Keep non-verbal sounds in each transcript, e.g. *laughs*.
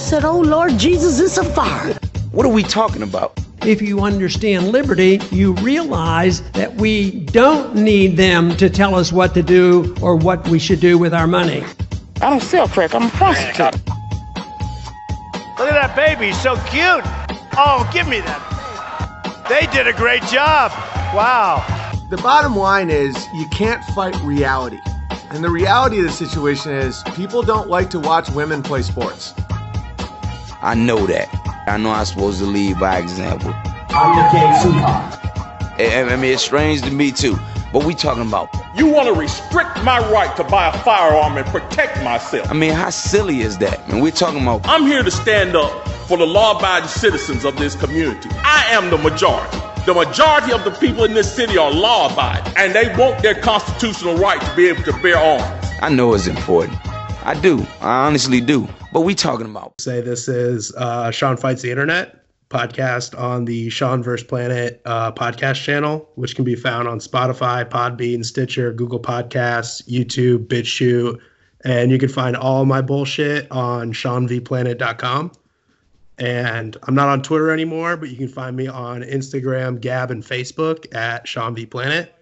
said, Oh Lord Jesus, it's a fire. What are we talking about? If you understand liberty, you realize that we don't need them to tell us what to do or what we should do with our money. I don't sell crack, I'm a prostitute. Look at that baby, he's so cute. Oh, give me that. They did a great job. Wow. The bottom line is you can't fight reality. And the reality of the situation is people don't like to watch women play sports. I know that. I know I'm supposed to lead by example. I'm the king sweetheart. I, I mean, it's strange to me too. But we talking about. You want to restrict my right to buy a firearm and protect myself. I mean, how silly is that? And we're talking about. I'm here to stand up for the law-abiding citizens of this community. I am the majority. The majority of the people in this city are law-abiding, and they want their constitutional right to be able to bear arms. I know it's important. I do. I honestly do. But we talking about. Say this is uh, Sean Fights the Internet podcast on the Sean vs. Planet uh, podcast channel, which can be found on Spotify, Podbean, Stitcher, Google Podcasts, YouTube, BitChute, and you can find all my bullshit on SeanVPlanet.com. And I'm not on Twitter anymore, but you can find me on Instagram, Gab, and Facebook at Sean V Planet.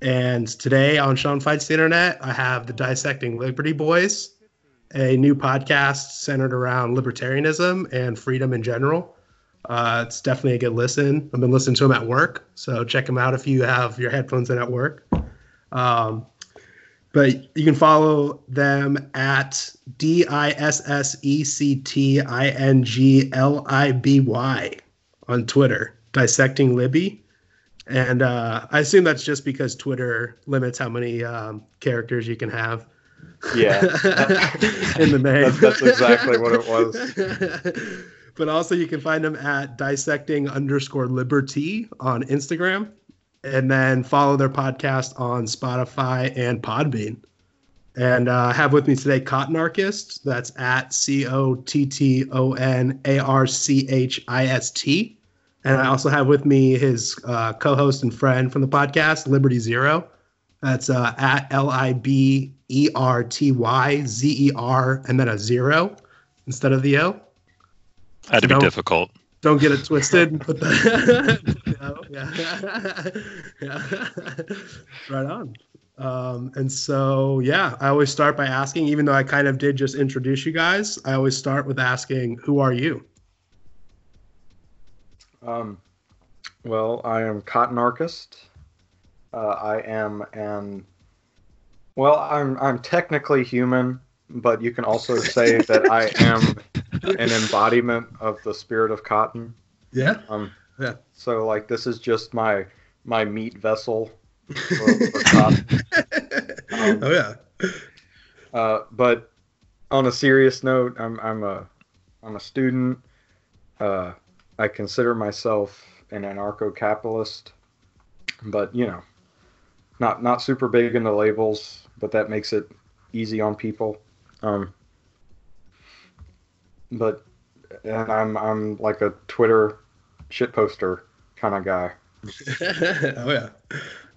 And today on Sean Fights the Internet, I have the Dissecting Liberty Boys, a new podcast centered around libertarianism and freedom in general. Uh, it's definitely a good listen. I've been listening to them at work, so check them out if you have your headphones in at work. Um, but you can follow them at D I S S E C T I N G L I B Y on Twitter, dissecting Libby. And uh, I assume that's just because Twitter limits how many um, characters you can have. Yeah, *laughs* in the name. That's, that's exactly what it was. *laughs* but also, you can find them at dissecting underscore liberty on Instagram and then follow their podcast on Spotify and Podbean. And uh, I have with me today Cotton Cottonarchist. That's at C O T T O N A R C H I S T. And I also have with me his uh, co host and friend from the podcast, Liberty Zero. That's uh, at L I B E R T Y Z E R and then a zero instead of the O. Had to be difficult. Don't get it twisted. Put the *laughs* no, yeah. yeah. *laughs* right on. Um, and so, yeah, I always start by asking, even though I kind of did just introduce you guys, I always start with asking, who are you? Um, well, I am Cottonarchist. Uh, I am an well, I'm I'm technically human, but you can also *laughs* say that I am an embodiment of the spirit of cotton. Yeah. Um. Yeah. So like this is just my my meat vessel *laughs* for, for cotton. Um, oh yeah. Uh, but on a serious note, I'm I'm a I'm a student. Uh, I consider myself an anarcho-capitalist, but you know, not not super big into labels, but that makes it easy on people. Um, but and I'm I'm like a Twitter shit poster kind of guy. *laughs* oh yeah,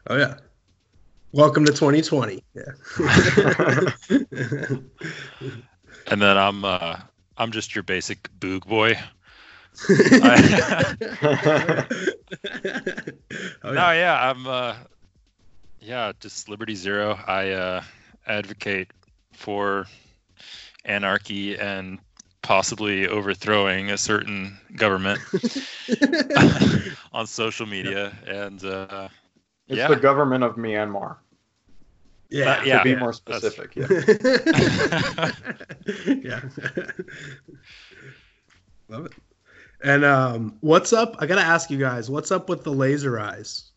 oh yeah. Welcome to 2020. Yeah. *laughs* *laughs* and then I'm uh, I'm just your basic boog boy. I, *laughs* oh, yeah. No, yeah, I'm uh, yeah, just Liberty Zero. I uh, advocate for anarchy and possibly overthrowing a certain government *laughs* on social media and uh, it's yeah. the government of Myanmar. Yeah, to yeah, be yeah, more specific. Yeah. *laughs* yeah. Love it. And um, what's up? I gotta ask you guys, what's up with the laser eyes?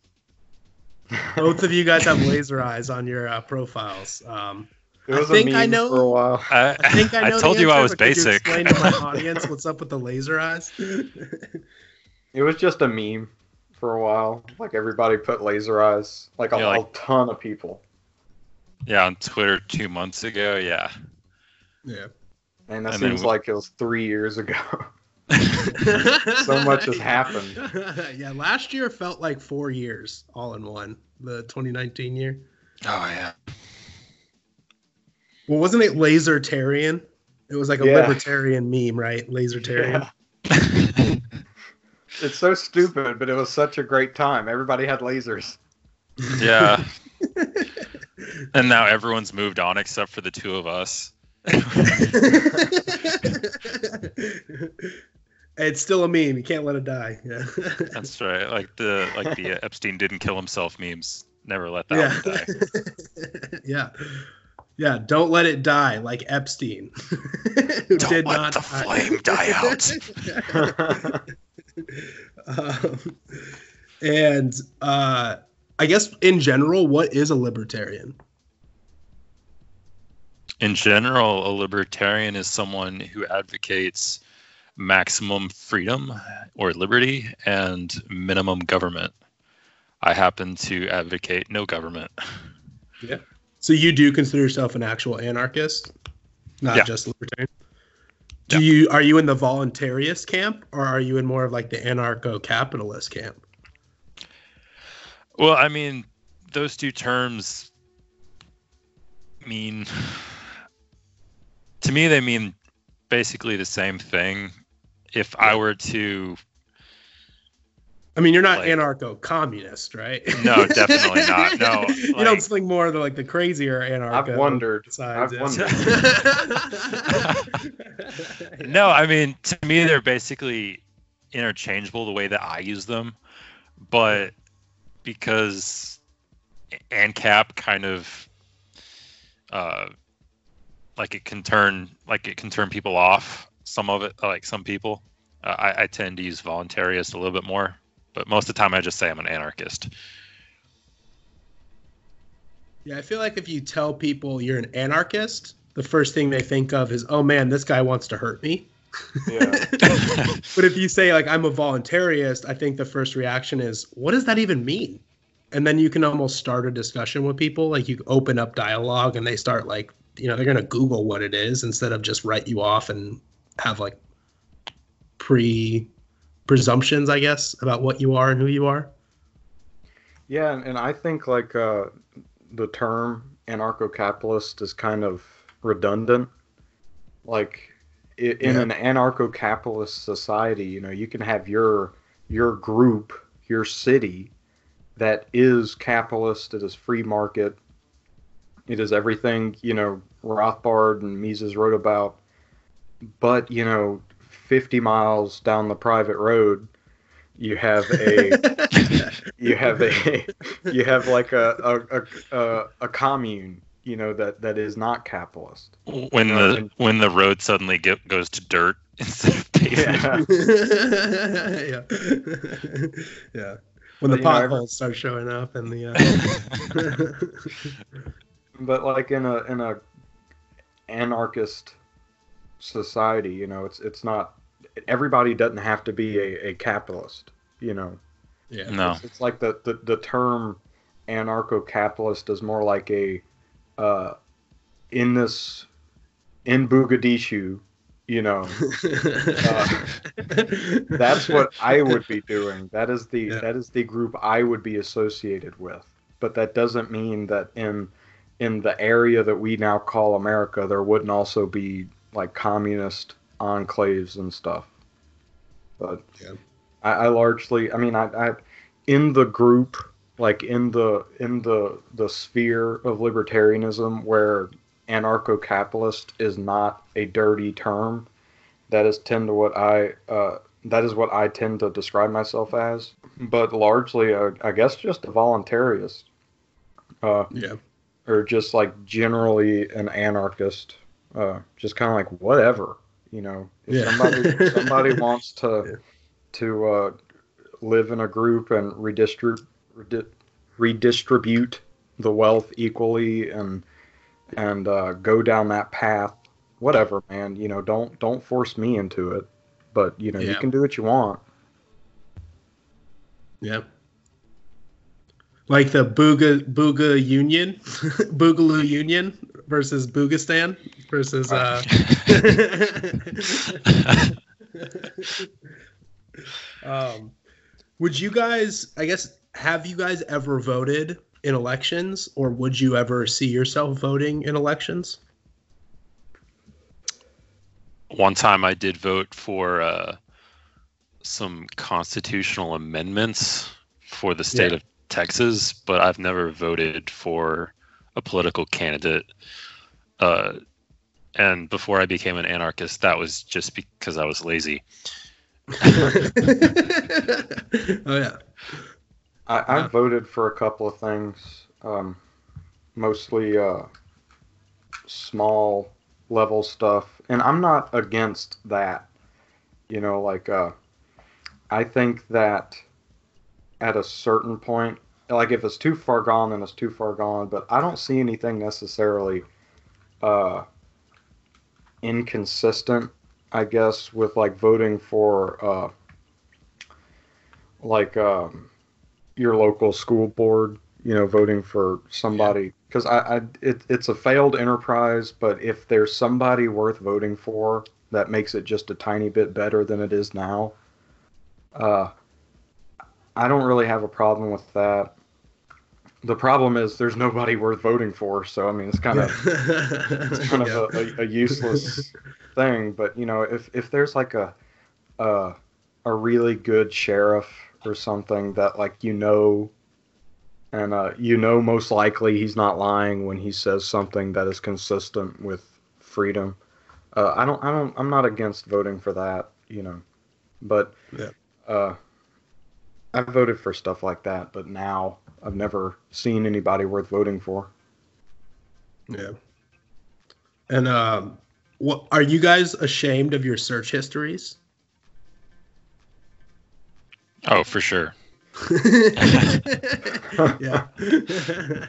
*laughs* Both of you guys have laser eyes on your uh, profiles. Um, It was I think a meme I know. for a while. I, I think I *laughs* know. I told the you I was but could you basic. explain to my *laughs* audience what's up with the laser eyes. It was just a meme for a while. Like everybody put laser eyes. Like a, Yeah, like- ton of people. yeah, on Twitter two months ago. Yeah. yeah. And that And seems we- like it was three years ago. *laughs* so much has happened. *laughs* yeah, last year felt like four years all in one. The 2019 year. Oh yeah. Well, wasn't it Lasertarian? It was like a Yeah. libertarian meme, right? Lasertarian. Yeah. It's so stupid, but it was such a great time. Everybody had lasers. Yeah. *laughs* and now everyone's moved on except for the two of us. It's still a meme. You can't let it die. Yeah. *laughs* That's right. Like the like the *laughs* Epstein didn't kill himself memes. Never let that one die. *laughs* yeah. Yeah, don't let it die like Epstein. who Don't did let not the flame die out. um, and uh, I guess in general, what is a libertarian? In general, a libertarian is someone who advocates maximum freedom or liberty and minimum government. I happen to advocate no government. *laughs* Yeah. So you do consider yourself an actual anarchist, not Yeah. just libertarian. Do you are you in the voluntarist camp or are you in more of like the anarcho-capitalist camp? Well, I mean, those two terms mean *sighs* to me they mean basically the same thing. If I were to I mean, you're not Like- anarcho-communist, right? No, definitely not. *laughs* No, you don't swing more the like the crazier anarcho. I've wondered. sides, I've yeah. *laughs* no, I mean to me they're basically interchangeable the way that I use them, but because ANCAP kind of uh like it can turn like it can turn people off some of it like some people uh, I, I tend to use voluntarist a little bit more but most of the time i just say i'm an anarchist Yeah, I feel like if you tell people you're an anarchist, the first thing they think of is, "Oh man, this guy wants to hurt me." Yeah. *laughs* But if you say like I'm a voluntarist, I think the first reaction is, "What does that even mean?" And then you can almost start a discussion with people. Like you open up dialogue, and they start like, you know, they're gonna Google what it is instead of just write you off and have like pre presumptions, I guess, about what you are and who you are. Yeah, and, I think like uh, the term anarcho-capitalist is kind of redundant. Like in Yeah. an anarcho-capitalist society, you know, you can have your your group, your city that is capitalist, it is free market. It is everything, you know, Rothbard and Mises wrote about. But, you know, 50 miles down the private road, you have a *laughs* you have a you have like a a, a, a, a commune you know that that is not capitalist when You know, the and- when the road suddenly get, goes to dirt *laughs* instead of pavement yeah *laughs* yeah. yeah. When But, the you know, every- potholes start showing up and the uh... but like in a in a anarchist society you know it's it's not everybody doesn't have to be a, a capitalist you know yeah. no it's, it's like the, the the term anarcho-capitalist is more like a uh in this in Bugadishu, you know uh, that's what I would be doing. That is the Yeah. that is the group I would be associated with. But that doesn't mean that in in the area that we now call America, there wouldn't also be like communist enclaves and stuff. But Yeah. I, I largely, I mean, I, I in the group, like in the in the the sphere of libertarianism, where anarcho-capitalist is not a dirty term. That is tend to what I uh, that is what I tend to describe myself as. But largely, uh, I guess, just a voluntarist, uh, yeah. or just like generally an anarchist. Uh, just kind of like whatever, you know. If Yeah. somebody somebody *laughs* wants to Yeah. to uh, live in a group and redistribute redistribute the wealth equally and and uh, go down that path whatever man you know don't don't force me into it but you know you can do what you want Yeah. Like the Booga Booga Union, *laughs* Boogaloo Union versus Boogistan versus uh *laughs* um would you guys I guess have you guys ever voted in elections or would you ever see yourself voting in elections? one time I did vote for uh, some constitutional amendments for the state Yeah. of Texas, but I've never voted for a political candidate. Uh, and before I became an anarchist, that was just because I was lazy. *laughs* oh yeah. I, I voted for a couple of things, um, mostly uh, small level stuff, and I'm not against that. You know, like uh, I think that at a certain point, like if it's too far gone, then it's too far gone. But I don't see anything necessarily uh, inconsistent. I guess with like voting for uh, like um, your local school board, you know, voting for somebody because I, I it, it's a failed enterprise, but if there's somebody worth voting for that makes it just a tiny bit better than it is now, uh, I don't really have a problem with that. The problem is there's nobody worth voting for, so I mean it's *laughs* kind of it's kind Yeah. of a, a, a useless *laughs* thing. But you know, if if there's like a a a really good sheriff or something that like you know, and uh, you know most likely he's not lying when he says something that is consistent with freedom. Uh, I don't I don't I'm not against voting for that, you know, but Yeah. uh, I voted for stuff like that, but now I've never seen anybody worth voting for. Yeah. And um, what are you guys ashamed of your search histories? Oh, for sure. *laughs* yeah. *laughs*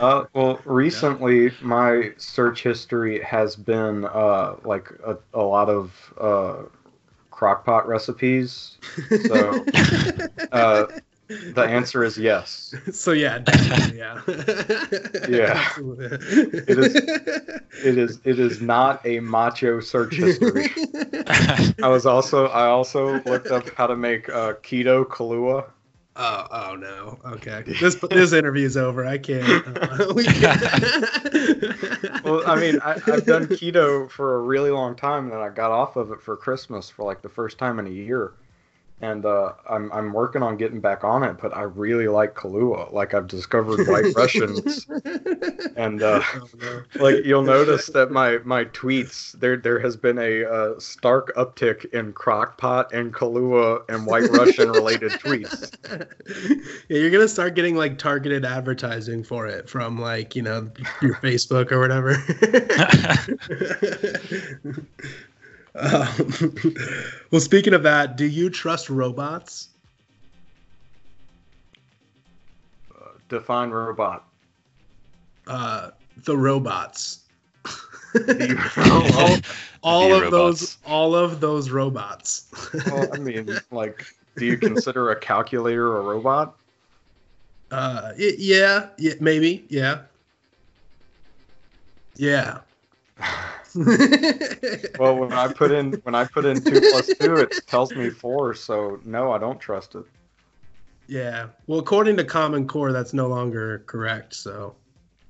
Uh, well, recently my search history has been uh, like a, a lot of uh, crockpot recipes. So *laughs* uh, the answer is yes. *laughs* so yeah, yeah. *laughs* Yeah. It is. *laughs* It is. It is not a macho search history. I was also. I also looked up how to make uh, keto Kahlua. Oh, oh no. Okay. This this interview's over. I can't. Uh, we can't. Well, I mean, I, I've done keto for a really long time, and then I got off of it for Christmas for like the first time in a year. And uh, I'm I'm working on getting back on it, but I really like Kahlua. Like I've discovered White Russians, *laughs* and uh, Oh, like you'll notice that my my tweets there there has been a uh, stark uptick in crockpot and Kahlua and White Russian related *laughs* tweets. Yeah, you're gonna start getting like targeted advertising for it from like you know your Facebook or whatever. *laughs* um, *laughs* well, speaking of that, do you trust robots? Define robot. Uh, the robots. *laughs* *laughs* All all The of those, all of those robots. well, I mean, like, do you consider a calculator a robot? Uh, y- yeah, yeah, maybe, yeah, yeah. *laughs* Well, when I put in when I put in two plus two, it tells me four. So no, I don't trust it. yeah. Well, according to Common Core, that's no longer correct. So.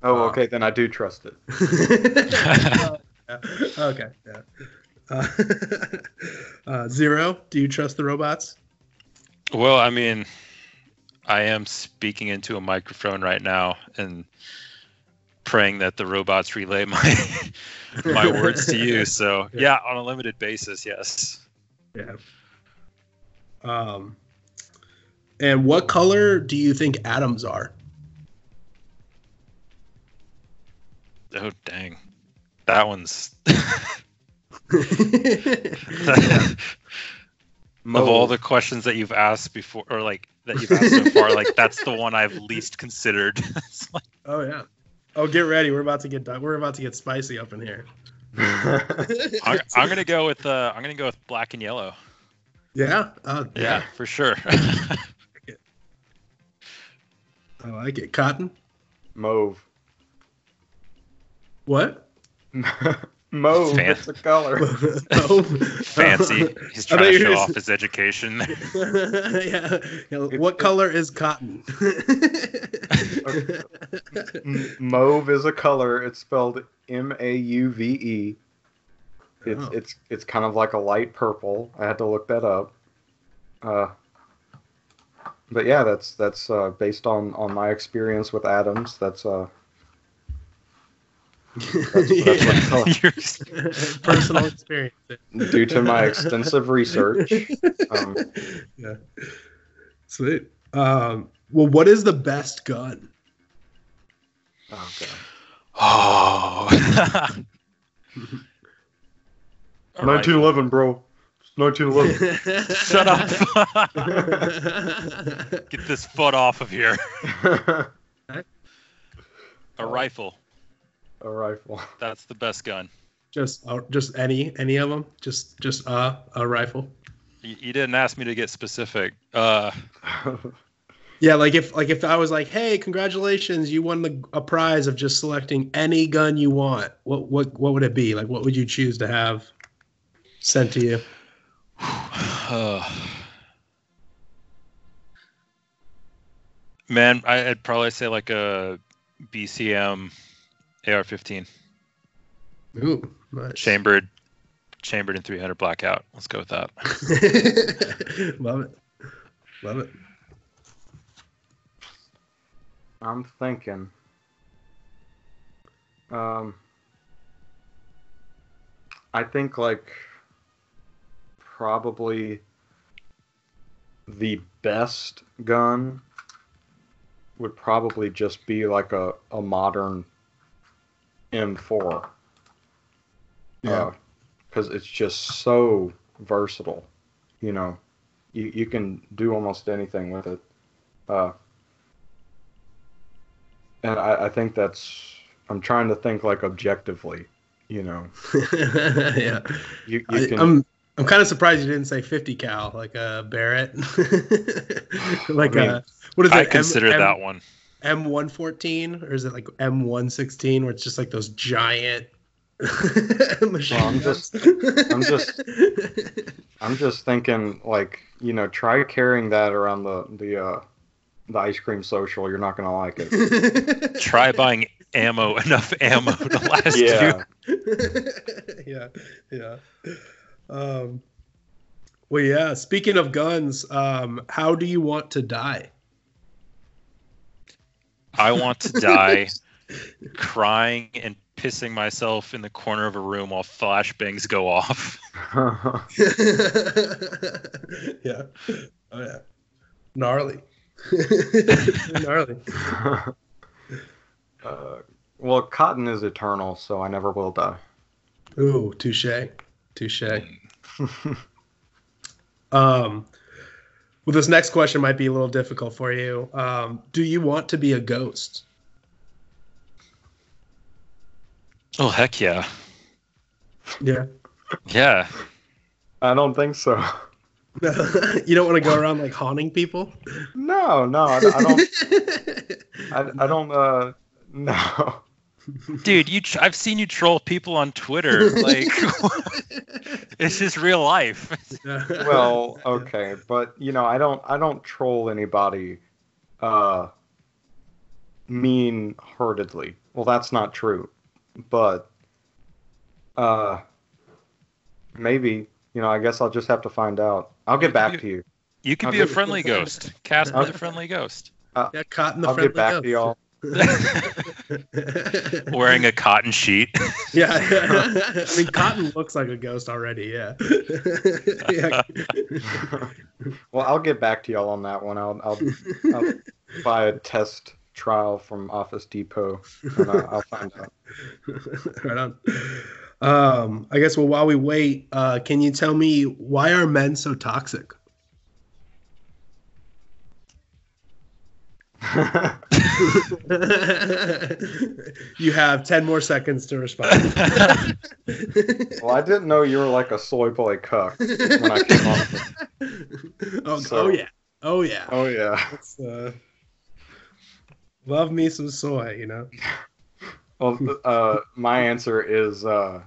Oh, Uh, okay, then I do trust it. *laughs* Yeah. okay. Yeah. Uh, *laughs* uh, zero. Do you trust the robots? Well, I mean, I am speaking into a microphone right now and praying that the robots relay my *laughs* my words to you. *laughs* So yeah, on a limited basis, yes. Yeah. Um. And what color do you think atoms are? Oh dang, that one's *laughs* of all the questions that you've asked before, or like that you've asked so far, like that's the one I've least considered. Like- Oh yeah. Oh, get ready. We're about to get done. We're about to get spicy up in here. *laughs* I'm, I'm gonna go with uh, I'm gonna go with black and yellow. Yeah. Oh, Yeah, for sure. *laughs* I like it. Cotton. Mauve. What? *laughs* Mauve. Fan- It's a color. oh. *laughs* *laughs* Fancy. He's I thought trying to show were off his education. *laughs* yeah. yeah. What color is cotton? M- Mauve is a color. It's spelled M A U V E. It's Oh. it's it's kind of like a light purple. I had to look that up. Uh, but yeah, that's that's uh, based on on my experience with atoms. That's uh, that's what- *laughs* You're- Personal experience. due to my extensive research. Um, yeah. Sweet. Um, well, what is the best gun? oh *laughs* god. oh. All right. 1911, bro. It's 1911. *laughs* Shut up. Get this foot off of here. A rifle. A rifle. *laughs* That's the best gun. just, uh, just any, any of them. Just, just uh, a rifle. You, you didn't ask me to get specific. Uh, *laughs* Yeah, like if, like if I was like, "Hey, congratulations, you won the, a prize of just selecting any gun you want." What, what, what would it be? Like, what would you choose to have sent to you? uh, *sighs* man, I'd probably say like a BCM AR-15 Ooh, nice. chambered, chambered in 300 blackout. Let's go with that. *laughs* Love it. Love it. I'm thinking. Um, I think like probably the best gun would probably just be like a, a modern M4. Yeah. Because it's just so versatile. You know, you, you can do almost anything with it. Uh, and I, I think that's I'm trying to think like objectively, you know. *laughs* yeah. You, you I, can I'm I'm kind of surprised you didn't say 50 cal like a Barrett. *laughs* like I mean, a what is it? I consider M- that one. M114 or is it like M116 where it's just like those giant *laughs* machine Well, I'm guns? just- I'm just- I'm just thinking like, you know, try carrying that around the the uh the ice cream social, you're not gonna like it. *laughs* Try buying ammo, enough ammo to *laughs* last you. Yeah. yeah, yeah. Um, well, yeah. Speaking of guns, um, how do you want to die? I want to die crying and pissing myself in the corner of a room while flashbangs go off. *laughs* yeah. Oh yeah. Gnarly. *laughs* Gnarly. *laughs* uh, well, cotton is eternal, so I never will die. Ooh, touche. Touche. um, well, this next question might be a little difficult for you. Um, do you want to be a ghost? Oh heck yeah. Yeah. Yeah. I don't think so. *laughs* you don't want to go around like haunting people? No, no, I, I don't. I, I don't. Uh, no. Dude, you tr- I've seen you troll people on Twitter. Like *laughs* *laughs* it's just real life. well, *laughs* okay, but you know, I don't I don't troll anybody uh mean-heartedly. Well, that's not true. But uh maybe, you know, I guess I'll just have to find out. I'll get back to you. You could I'll be a friendly ghost. Casper the friendly ghost. yeah, cotton the I'll friendly get back ghost. to y'all. *laughs* Wearing a cotton sheet. Yeah, *laughs* I mean, Cotton looks like a ghost already. Yeah. *laughs* yeah. well, I'll get back to y'all on that one. I'll I'll, I'll buy a test trial from Office Depot and I'll, I'll find out. right on. Um, I guess. Well, while we wait, uh, can you tell me why are men so toxic? *laughs* you have ten more seconds to respond. *laughs* Well, I didn't know you were like a soy boy cuck when I came on. *laughs* oh, So- oh yeah, oh yeah. Oh yeah. It's, uh, love me some soy, you know. Well, uh, my answer is uh,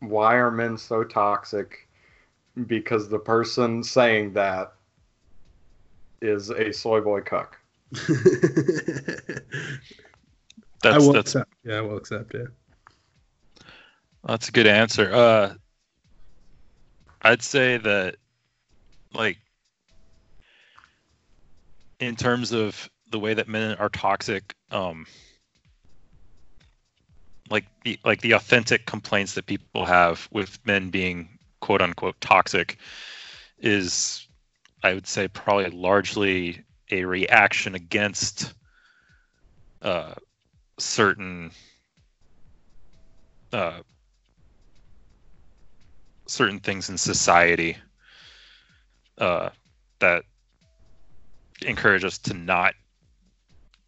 why are men so toxic? Because the person saying that is a soy boy cuck. I That's will that's accept. Yeah, I will accept it. That's a good answer. Uh, I'd say that, like, in terms of the way that men are toxic, um, like the like the authentic complaints that people have with men being quote unquote toxic, is I would say probably largely a reaction against uh, certain uh, certain things in society uh, that encourage us to not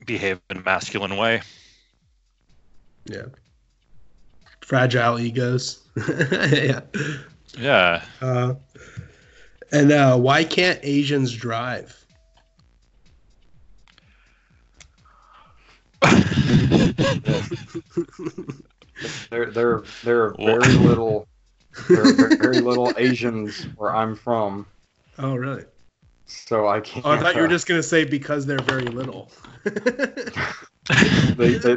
behave in a masculine way. Yeah. Fragile egos. *laughs* yeah. Yeah. Uh, and uh, why can't Asians drive? There, there, there are very little, there are very little *laughs* Asians where I'm from, Oh, really? so I can't. Oh, I thought you were uh, just gonna say because they're very little. *laughs* they, they,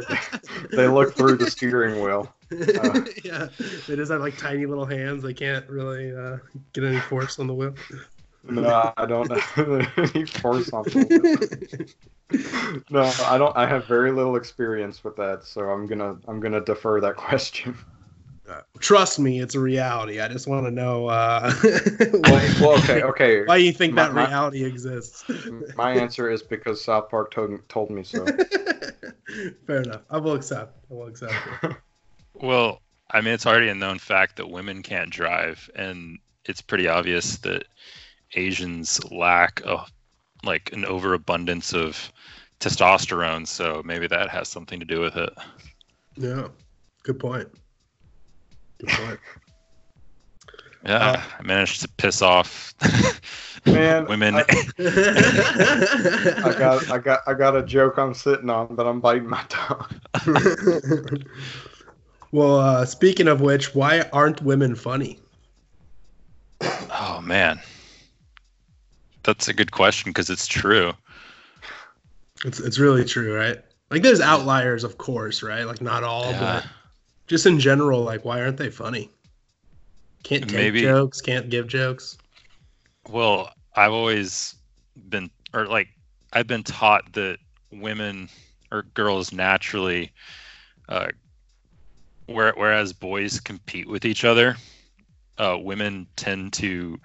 they look through the steering wheel. Uh, *laughs* yeah, they just have like tiny little hands. They can't really uh, get any force on the wheel. No, I don't have *laughs* any force on. No, I don't. I have very little experience with that, so I'm gonna I'm gonna defer that question. Trust me, it's a reality. I just want to know uh, Well, *laughs* *laughs* well, okay, okay. why you think My- that my- reality exists. My answer is because South Park told told me so. Fair enough. I will accept. I will accept. Well, I mean, it's already a known fact that women can't drive, and it's pretty obvious that Asians lack a like an overabundance of testosterone. So maybe that has something to do with it. Yeah, good point. Good point. *laughs* Yeah, Uh, I managed to piss off *laughs* Man, women. I, *laughs* I got I got I got a joke I'm sitting on, but I'm biting my tongue. well, uh, speaking of which, why aren't women funny? oh man, that's a good question because it's true. It's it's really true, right? Like there's outliers, of course, right? Like not all, Yeah. but just in general, like why aren't they funny? Can't take Maybe- jokes, can't give jokes. Well, I've always been, or like, I've been taught that women or girls naturally, uh, where, whereas boys compete with each other, uh, women tend to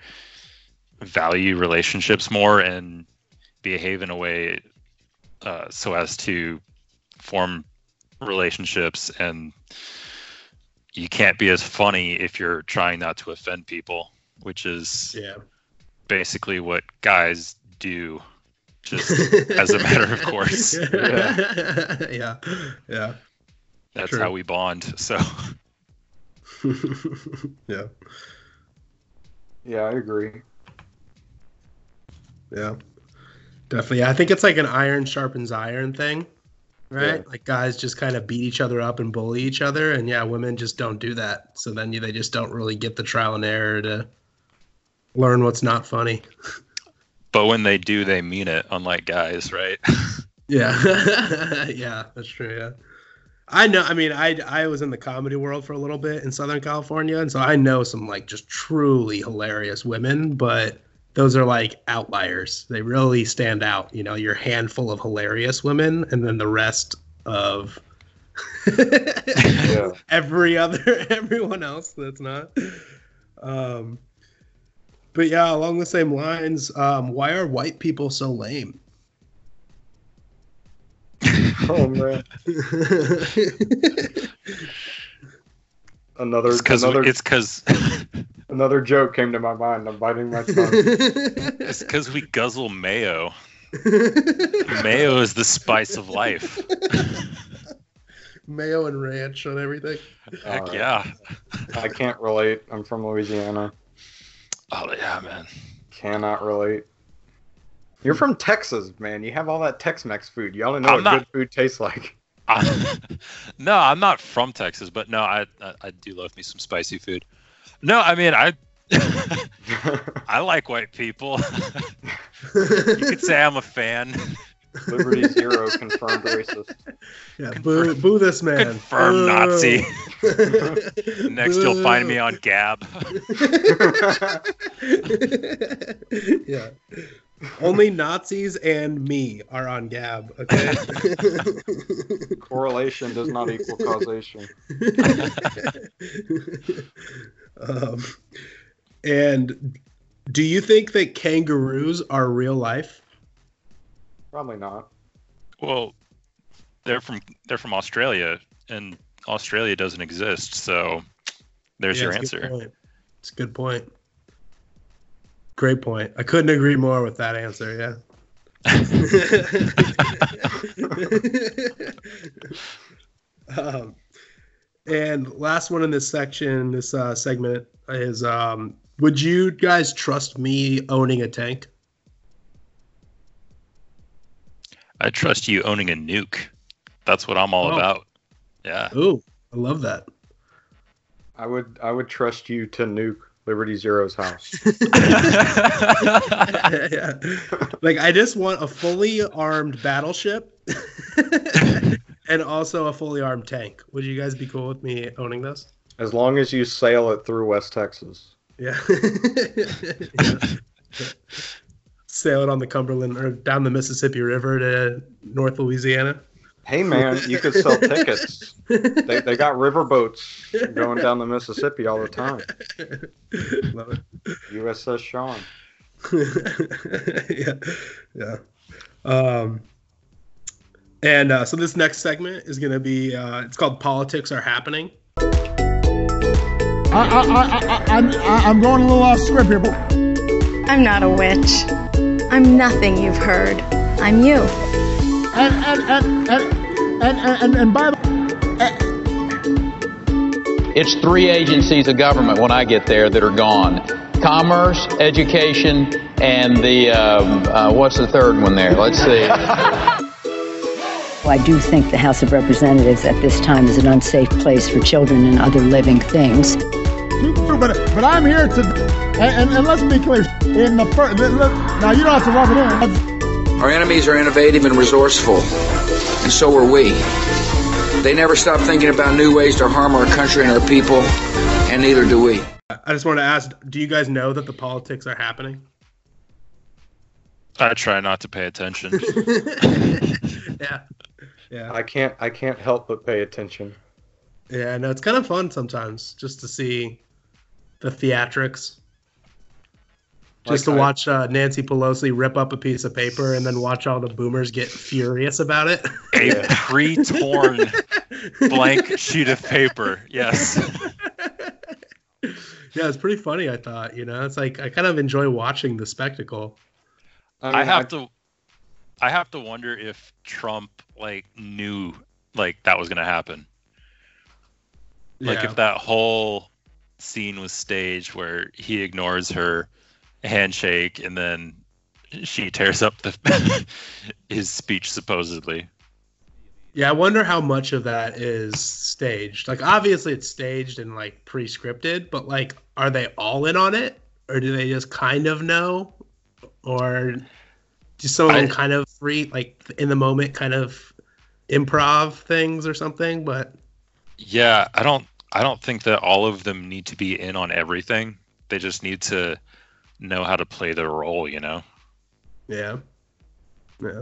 value relationships more and behave in a way uh, so as to form relationships and you can't be as funny if you're trying not to offend people which is Yeah. basically what guys do just *laughs* as a matter of course *laughs* yeah. yeah. Yeah. that's True. how we bond so *laughs* yeah. Yeah, I agree. Yeah. Definitely. I think it's like an iron sharpens iron thing, right? Yeah. Like guys just kind of beat each other up and bully each other. And yeah, women just don't do that. So then you, they just don't really get the trial and error to learn what's not funny. *laughs* but when they do they mean it unlike guys right *laughs* Yeah. *laughs* yeah, that's true. Yeah. I know. I mean, I I was in the comedy world for a little bit in Southern California, and so I know some like just truly hilarious women, but those are like outliers. They really stand out. You know, your handful of hilarious women, and then the rest of Yeah. *laughs* every other *laughs* everyone else that's not. Um, but yeah, along the same lines, um, why are white people so lame? *laughs* Oh man. Another it's because another it's because another joke came to my mind. I'm biting my tongue. *laughs* it's because we guzzle mayo *laughs* mayo is the spice of life Mayo and ranch on everything. heck Uh, yeah I can't relate. I'm from Louisiana. oh yeah man Cannot relate. You're from Texas, man. You have all that Tex-Mex food. You only know I'm what not- good food tastes like. *laughs* I, no, I'm not from Texas, but no, I, I I do love me some spicy food. No, I mean I *laughs* I like white people. *laughs* you could say I'm a fan. Liberty Zero confirmed racist. Yeah, boo, boo this man. Confirmed Boo. Nazi. *laughs* Next, you'll find me on Gab. yeah. Only Nazis and me are on Gab. Okay. Correlation does not equal causation. Um, and do you think that kangaroos are real life? Probably not. Well, they're from they're from Australia, and Australia doesn't exist. So there's Yeah, your it's answer. It's a good point. Great point. I couldn't agree more with that answer. Yeah. *laughs* *laughs* um, and last one in this section, this uh, segment is: um, Would you guys trust me owning a tank? I trust you owning a nuke. That's what I'm all Oh. about. Yeah. Ooh, I love that. I would I would trust you to nuke Liberty Zero's house. *laughs* *laughs* yeah. Like I just want a fully armed battleship *laughs* and also a fully armed tank. Would you guys be cool with me owning this? As long as you sail it through West Texas. Yeah. *laughs* Sail it on the Cumberland or down the Mississippi River to North Louisiana. Hey man, you could sell tickets. They, they got river boats going down the Mississippi all the time. Love it. USS Sean. *laughs* yeah, yeah. Um, and uh, so this next segment is going to be uh, it's called "Politics Are Happening." I, I, I, I, I'm, I- I'm going a little off script here, but I'm not a witch. I'm nothing you've heard. I'm you. and and and and and, and, and, and by the It's three agencies of government when I get there that are gone commerce, education, and the, um, uh, what's the third one there? Let's see. *laughs* I do think the House of Representatives at this time is an unsafe place for children and other living things. but but I'm here to and, and, and let's be clear. In the first, now you don't have to rub it in. Our enemies are innovative and resourceful, and so are we. They never stop thinking about new ways to harm our country and our people, and neither do we. I just want to ask: Do you guys know that the politics are happening? I try not to pay attention. *laughs* yeah, yeah, I can't I can't help but pay attention. yeah. No, it's kind of fun sometimes just to see the theatrics. Just Like to I- watch uh, Nancy Pelosi rip up a piece of paper and then watch all the boomers get furious about it. A *laughs* pre-torn blank sheet of paper. Yes. *laughs* yeah, it's pretty funny. I thought, you know, it's like I kind of enjoy watching the spectacle. I have to I have to wonder if Trump like knew like that was gonna happen. Like Yeah. if that whole scene was staged where he ignores her handshake and then she tears up the *laughs* his speech supposedly. Yeah, I wonder how much of that is staged. Like, obviously, it's staged and like pre-scripted, but like, are they all in on it, or do they just kind of know, or just some of them I- kind of free, like in the moment, kind of improv things or something? But Yeah, I don't I don't think that all of them need to be in on everything. They just need to know how to play their role, you know. yeah, yeah.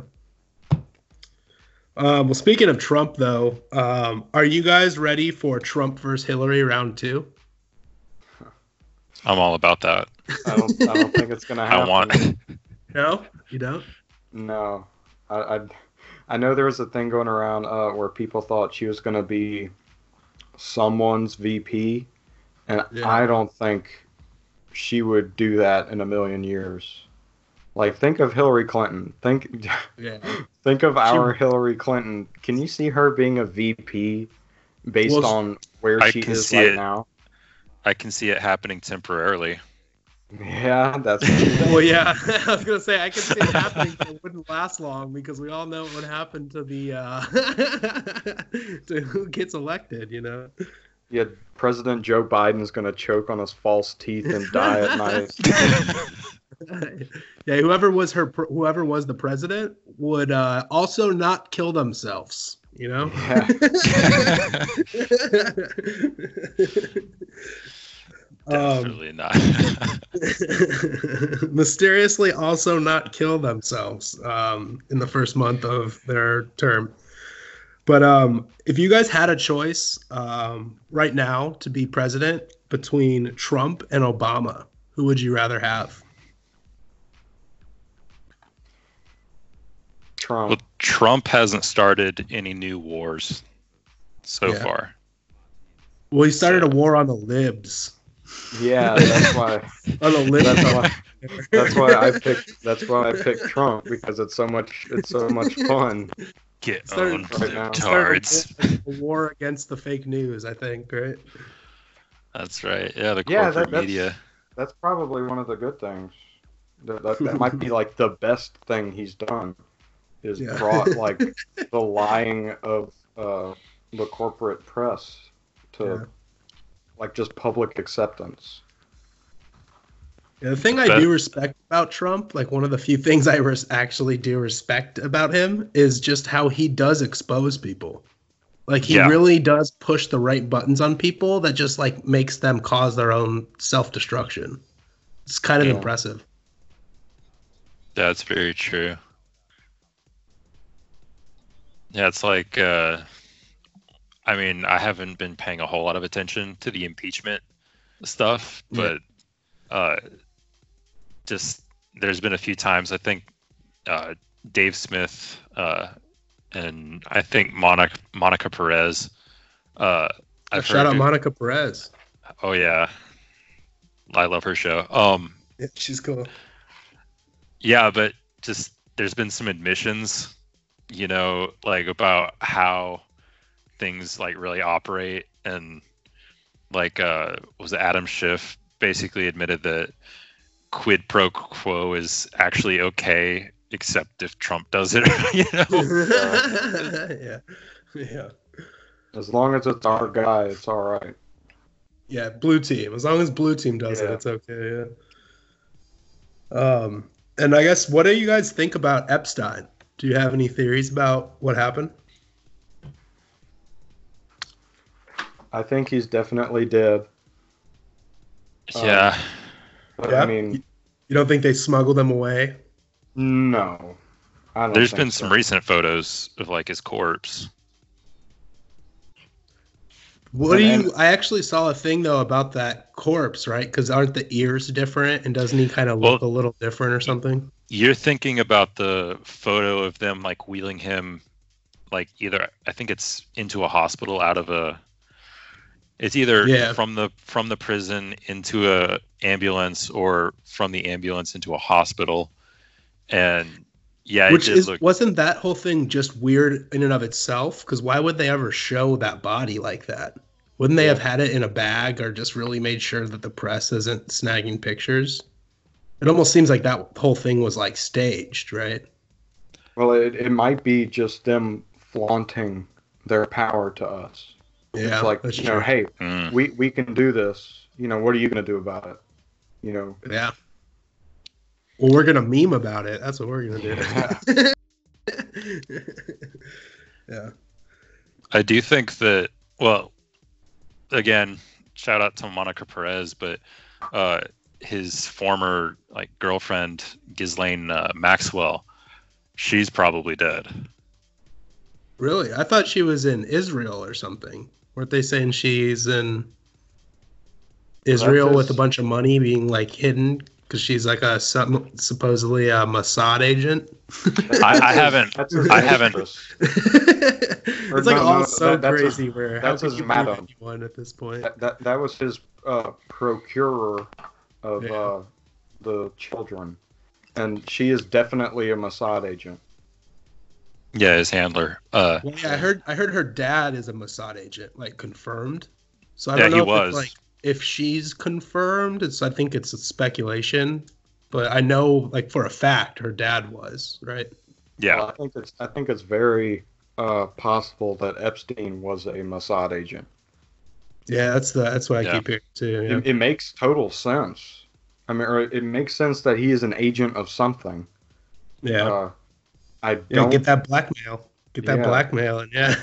Um, well, speaking of Trump, though, um, are you guys ready for Trump versus Hillary round two? I'm all about that. I don't I don't think it's gonna happen. *laughs* I happen. want No, you don't. No, I, I, I know there was a thing going around uh, where people thought she was going to be someone's VP, and Yeah. I don't think she would do that in a million years. Like, think of Hillary Clinton. Think, *laughs* Yeah. think of our She- Hillary Clinton. Can you see her being a VP based Well, on where I she is right it. now? I can see it happening temporarily. Yeah, that's. *laughs* Well, yeah, *laughs* I was gonna say I could see it happening, but it wouldn't last long because we all know what would happen to the uh, *laughs* to who gets elected. You know. Yeah, President Joe Biden's going to choke on his false teeth and die at night. yeah, whoever was her, whoever was the president would uh, also not kill themselves. You know. Um, Definitely not. *laughs* *laughs* mysteriously also not kill themselves um, in the first month of their term. But um, if you guys had a choice um, right now to be president between Trump and Obama, who would you rather have? Trump. Well, Trump hasn't started any new wars so Yeah. far. Well, he started a war on the libs. Yeah, that's why. On the lib. That's why. That's why I picked. That's why I picked Trump because it's so much. It's so much *laughs* fun. Get Started- owned, right now. started a war against the fake news. I think, right? That's right. Yeah, the Yeah, corporate that, that's, media. That's probably one of the good things. That, that, that might be *laughs* like the best thing he's done. Is Yeah. brought like *laughs* the lying of uh, the corporate press to Yeah. Like just public acceptance. Yeah, the thing I do respect about Trump, like one of the few things I res- actually do respect about him, is just how he does expose people. Like he Yeah. really does push the right buttons on people that just like makes them cause their own self destruction. It's kind of Yeah. impressive. That's very true. Yeah, it's like uh I mean, I haven't been paying a whole lot of attention to the impeachment stuff, Yeah. but uh just there's been a few times I think uh Dave Smith uh and I think Monica Monica Perez uh I've Shout out Monica Perez. Oh yeah. I love her show. Um Yeah, she's cool. Yeah, but just there's been some admissions, you know, like about how things like really operate and like uh was Adam Schiff basically admitted that quid pro quo is actually okay except if Trump does it, *laughs* you know. *laughs* *laughs* yeah. Yeah. As long as it's our guy, it's all right. Yeah, blue team. As long as blue team does it, it's okay. Yeah. Um, and I guess what do you guys think about Epstein? Do you have any theories about what happened? I think he's definitely dead. Yeah. Um, but Yeah? I mean, You don't think they smuggled him away? no. I don't There's think been so. some recent photos of like his corpse. What do And- you? I actually saw a thing though about that corpse, right? Because aren't the ears different, and doesn't he kind of look Well- a little different or something? You're thinking about the photo of them like wheeling him like either I think it's into a hospital out of a it's either Yeah. from the from the prison into a ambulance or from the ambulance into a hospital. And yeah, Which it did is look wasn't that whole thing just weird in and of itself? Because why would they ever show that body like that? Wouldn't they have had it in a bag or just really made sure that the press isn't snagging pictures? It almost seems like that whole thing was like staged, right? Well, it, it might be just them flaunting their power to us. Yeah, it's like you know, true. hey, Mm. we we can do this. You know, what are you going to do about it? You know, Yeah. Well, we're gonna meme about it. That's what we're gonna do. yeah. *laughs* I do think that well again, shout out to Monica Perez, but uh his former like girlfriend Ghislaine uh, Maxwell, she's probably dead. Really? I thought she was in Israel or something. Weren't they saying she's in Israel with a bunch of money being like hidden because she's like a supposedly a Mossad agent? *laughs* I, I haven't that's I haven't mistress. *laughs* it's like no, all no, so that- crazy his- where that's how his could madam. anyone at this point? That, that that was his uh, procurer of Yeah. uh, the children, and she is definitely a Mossad agent. Yeah, his handler. Uh Well, yeah, I heard I heard her dad is a Mossad agent, like confirmed. So I Yeah, don't know he if was. like if she's confirmed. It's I think it's a speculation, but I know like for a fact her dad was right. yeah. Well, I think it's I think it's very uh, possible that Epstein was a Mossad agent. Yeah, that's the that's what I Yeah. keep hearing too. Yeah. It, it makes total sense. I mean, or it makes sense that he is an agent of something. Yeah. Uh, I don't get that blackmail. Get that Yeah. blackmail, and yeah,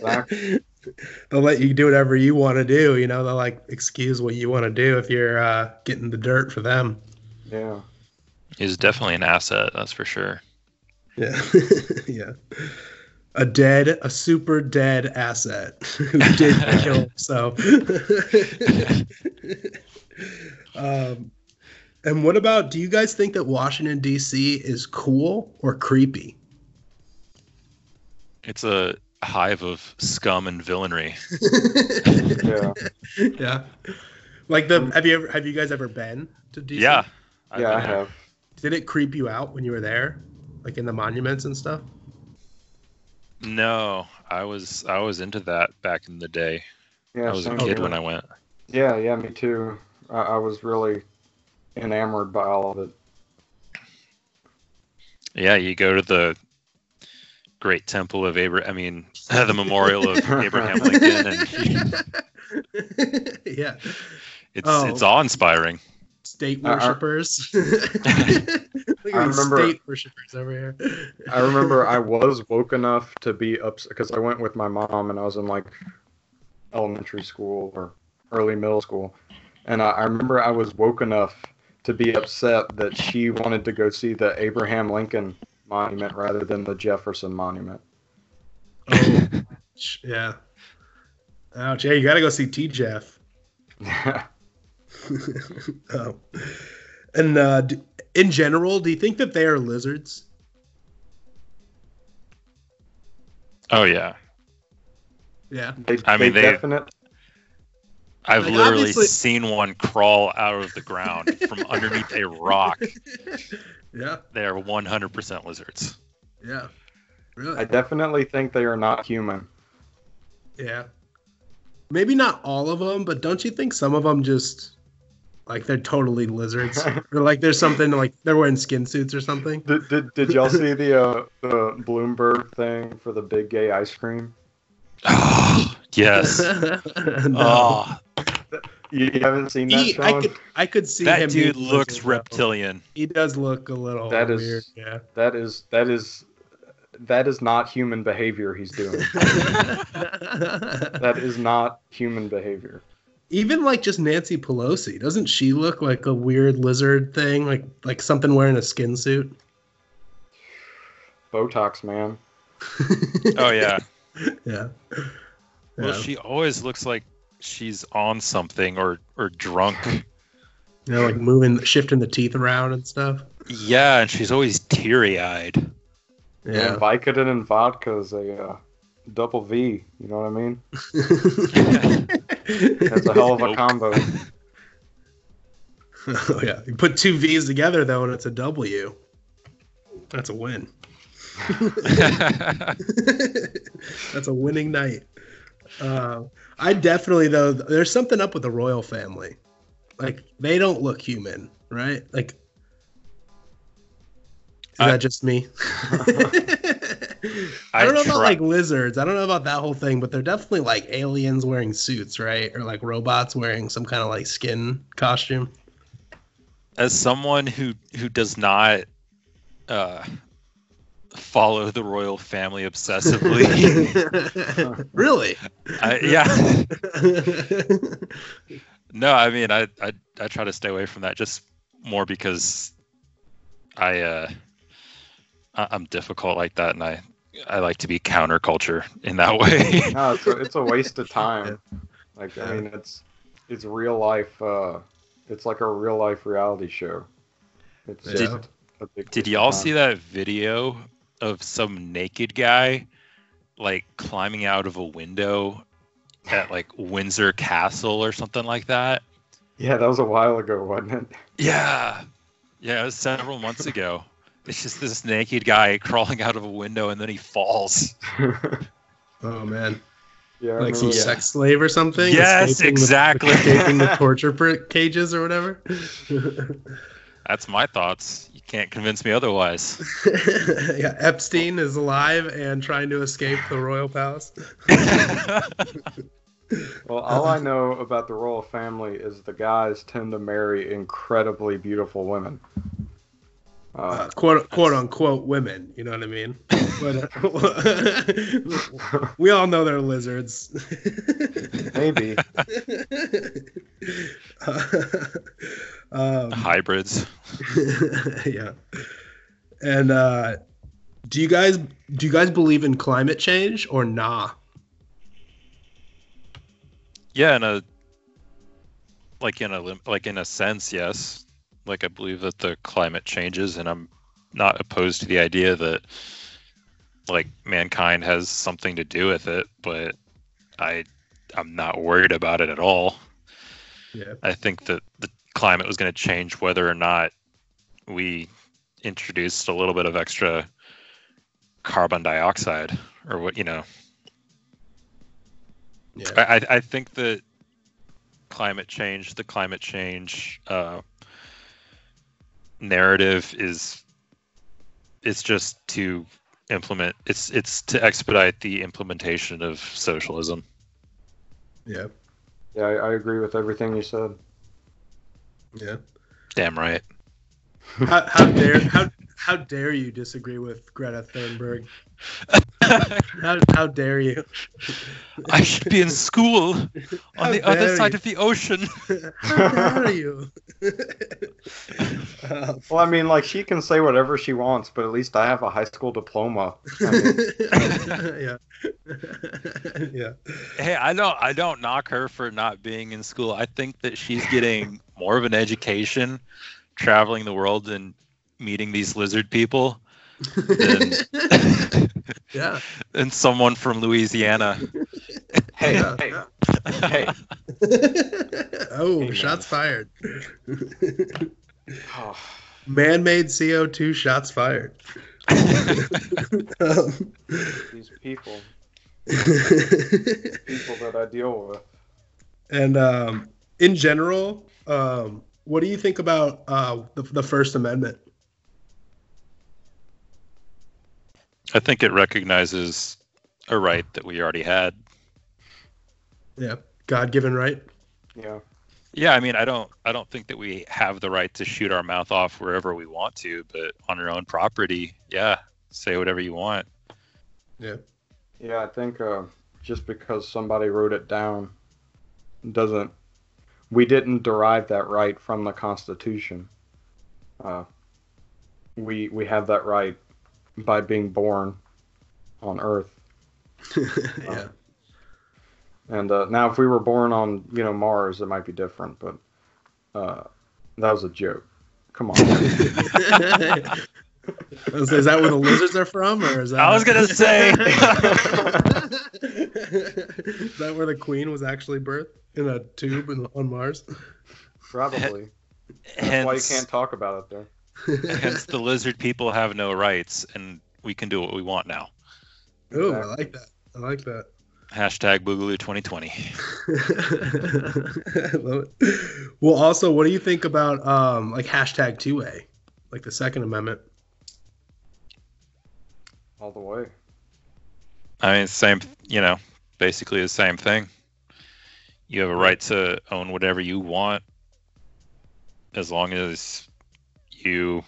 Black- *laughs* they'll let you do whatever you want to do. You know, they'll like excuse what you want to do if you're uh, getting the dirt for them. Yeah. He's definitely an asset, that's for sure. Yeah, *laughs* yeah. A dead, a super dead asset *laughs* who did kill himself. um, and what about? Do you guys think that Washington D.C. is cool or creepy? It's a hive of scum and villainy. *laughs* Yeah. yeah. Like the mm. have you ever have you guys ever been to DC? Yeah. I've Yeah, I have. Did it creep you out when you were there? Like in the monuments and stuff? No, I was I was into that back in the day. Yeah. I was a kid here. when I went. Yeah, yeah, me too. I, I was really enamored by all of it. Yeah, you go to the Great Temple of Abraham. I mean, *laughs* the Memorial of *laughs* Abraham Lincoln, and *laughs* yeah. it's Oh. it's awe-inspiring. State I- I- worshippers. Look I remember- state worshippers over here. I remember I was woke enough to be up because I went with my mom and I was in like elementary school or early middle school, and I, I remember I was woke enough to be upset that she wanted to go see the Abraham Lincoln monument rather than the Jefferson monument. Oh, *laughs* yeah. Ouch. Yeah, you got to go see T. Jeff. Yeah. *laughs* *laughs* oh. And uh, d- in general, do you think that they are lizards? Oh yeah, Yeah. They, I mean, they they- definite. I've Like, literally obviously- seen one crawl out of the ground *laughs* from underneath a rock. Yeah. They are 100% lizards. Yeah. Really? I definitely think they are not human. Yeah. Maybe not all of them, but don't you think some of them just like they're totally lizards? *laughs* or like there's something like they're wearing skin suits or something? Did, did, did y'all see the uh, the Bloomberg thing for the big gay ice cream? Oh, *gasps* yes. *laughs* no. Oh, You, you haven't seen that, He, I could I could see that him dude looks lizard, though. reptilian. He does look a little That is- weird. Yeah. That is that is that is not human behavior he's doing. *laughs* that is not human behavior. Even like just Nancy Pelosi, doesn't she look like a weird lizard thing, like like something wearing a skin suit? Botox, man. *laughs* Oh, yeah. Yeah. Well, Yeah. she always looks like she's on something or, or drunk. *laughs* You know, like moving, shifting the teeth around and stuff. Yeah, and she's always teary eyed. Yeah. Yeah. Vicodin and vodka is a uh, double V. You know what I mean? *laughs* That's a hell of a Nope. combo. *laughs* oh yeah. You put two V's together though, and it's a W. That's a win. That's a winning night. Uh, I definitely though. There's something up with the royal family. Like they don't look human, right? Like, is I- that just me? *laughs* I don't know about like lizards. I don't know about that whole thing, but they're definitely like aliens wearing suits, right? Or like robots wearing some kind of like skin costume. as someone who who does not uh, follow the royal family obsessively, *laughs* really? I, yeah. No, I mean, I, I I try to stay away from that just more because I uh I- I'm difficult like that, and I I like to be counterculture in that way. *laughs* No, it's a, it's a waste of time. Like I mean, it's it's real life. Uh, it's like a real life reality show. It's Yeah. just a Did y'all see that video of some naked guy like climbing out of a window at like Windsor Castle or something like that? Yeah, that was a while ago, wasn't it? Yeah. Yeah, it was several months ago. *laughs* It's just this naked guy crawling out of a window and then he falls. *laughs* Oh man. Yeah, like some remember that. sex slave or something. Yes, escaping the- exactly. escaping the *laughs* torture cages or whatever. That's my thoughts. You can't convince me otherwise. *laughs* yeah, Epstein is alive and trying to escape the royal palace. *laughs* Well, all I know about the royal family is the guys tend to marry incredibly beautiful women. Uh, Uh, *laughs* quote quote unquote women. You know what I mean? But, uh, *laughs* we all know they're lizards. *laughs* Maybe. um, Hybrids. yeah. And uh, do you guys do you guys believe in climate change or nah? Yeah, in a like in a like in a sense, yes. Like I believe that the climate changes, and I'm not opposed to the idea that like mankind has something to do with it, but I I'm not worried about it at all. Yeah. I think that the climate was going to change whether or not we introduced a little bit of extra carbon dioxide or what you know. Yeah. I, I- think that climate change, the climate change uh, narrative is it's just to implement it's it's to expedite the implementation of socialism. Yeah. Yeah, I, I agree with everything you said. Yeah. Damn right. How, how dare how how dare you disagree with Greta Thunberg? *laughs* how how dare you? I should be in school on the other dare side of the ocean. *laughs* How dare you? *laughs* Well, I mean, like she can say whatever she wants, but at least I have a high school diploma. I mean, yeah. yeah. Hey, I don't I don't knock her for not being in school. I think that she's getting more of an education traveling the world and meeting these lizard people than, *laughs* Yeah. *laughs* than someone from Louisiana. hey, Yeah. hey, hey. *laughs* oh, Amen. shots fired. *sighs* Oh, Man-made CO2 shots fired. Um, these people, people that I deal with. and um, in general, um, what do you think about uh, the, the First Amendment? I think it recognizes a right that we already had. Yeah, God-given right. Yeah. Yeah, I mean, I don't I don't think that we have the right to shoot our mouth off wherever we want to, but on our own property, yeah, say whatever you want. Yeah. Yeah, I think uh, just because somebody wrote it down doesn't. We didn't derive that right from the Constitution. Uh, we we have that right by being born on Earth. *laughs* yeah. And uh, now, if we were born on you know Mars, it might be different. But uh, that was a joke. Come on. *laughs* is, is that where the lizards are from, or is that? I was gonna say. *laughs* is that where the Queen was actually birthed in a tube in, on Mars? Probably. That's why you can't talk about it there. *laughs* hence the lizard people have no rights, and we can do what we want now. Oh, I like that. I like that. Hashtag Boogaloo 2020. *laughs* Love it. Well, also, what do you think about um, like hashtag two A, like the Second Amendment? All the way. I mean, same, you know, basically the same thing. You have a right to own whatever you want as long as you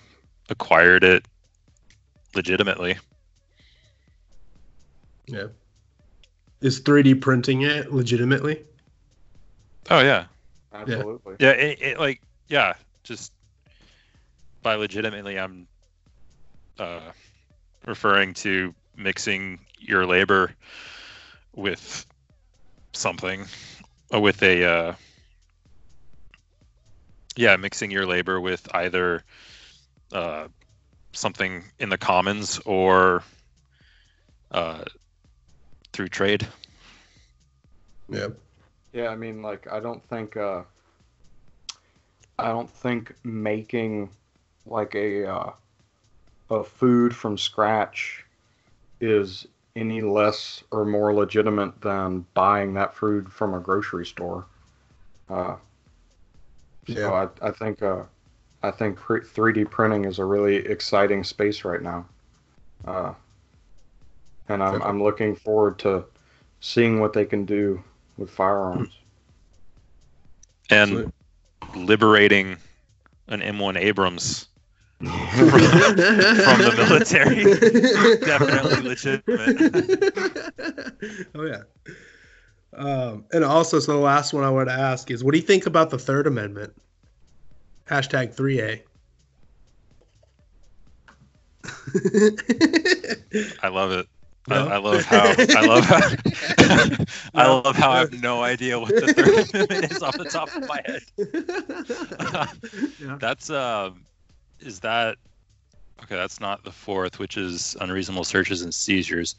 acquired it legitimately. Yeah. Is 3D printing it legitimately? Oh, yeah. Absolutely. Yeah, it, it, like, yeah, just by legitimately, I'm uh, referring to mixing your labor with something, uh, with a, uh, yeah, mixing your labor with either uh, something in the commons or uh, through trade. Yeah. Yeah, I mean, like, I don't think, uh, I don't think making like a uh, a food from scratch is any less or more legitimate than buying that food from a grocery store. Uh, so Yeah. I, I think uh, I think pre- 3D printing is a really exciting space right now, uh, and I'm I'm looking forward to seeing what they can do with firearms. And liberating an M1 Abrams from, *laughs* from the military. *laughs* Definitely legitimate. *laughs* oh yeah. Um, and also, so the last one I wanted to ask is, what do you think about the Third Amendment? Hashtag three A. I love it. No? I, I love how I love how *laughs* I love how I have no idea what the third amendment is off the top of my head. That's um, is that okay? That's not the fourth, which is unreasonable searches and seizures.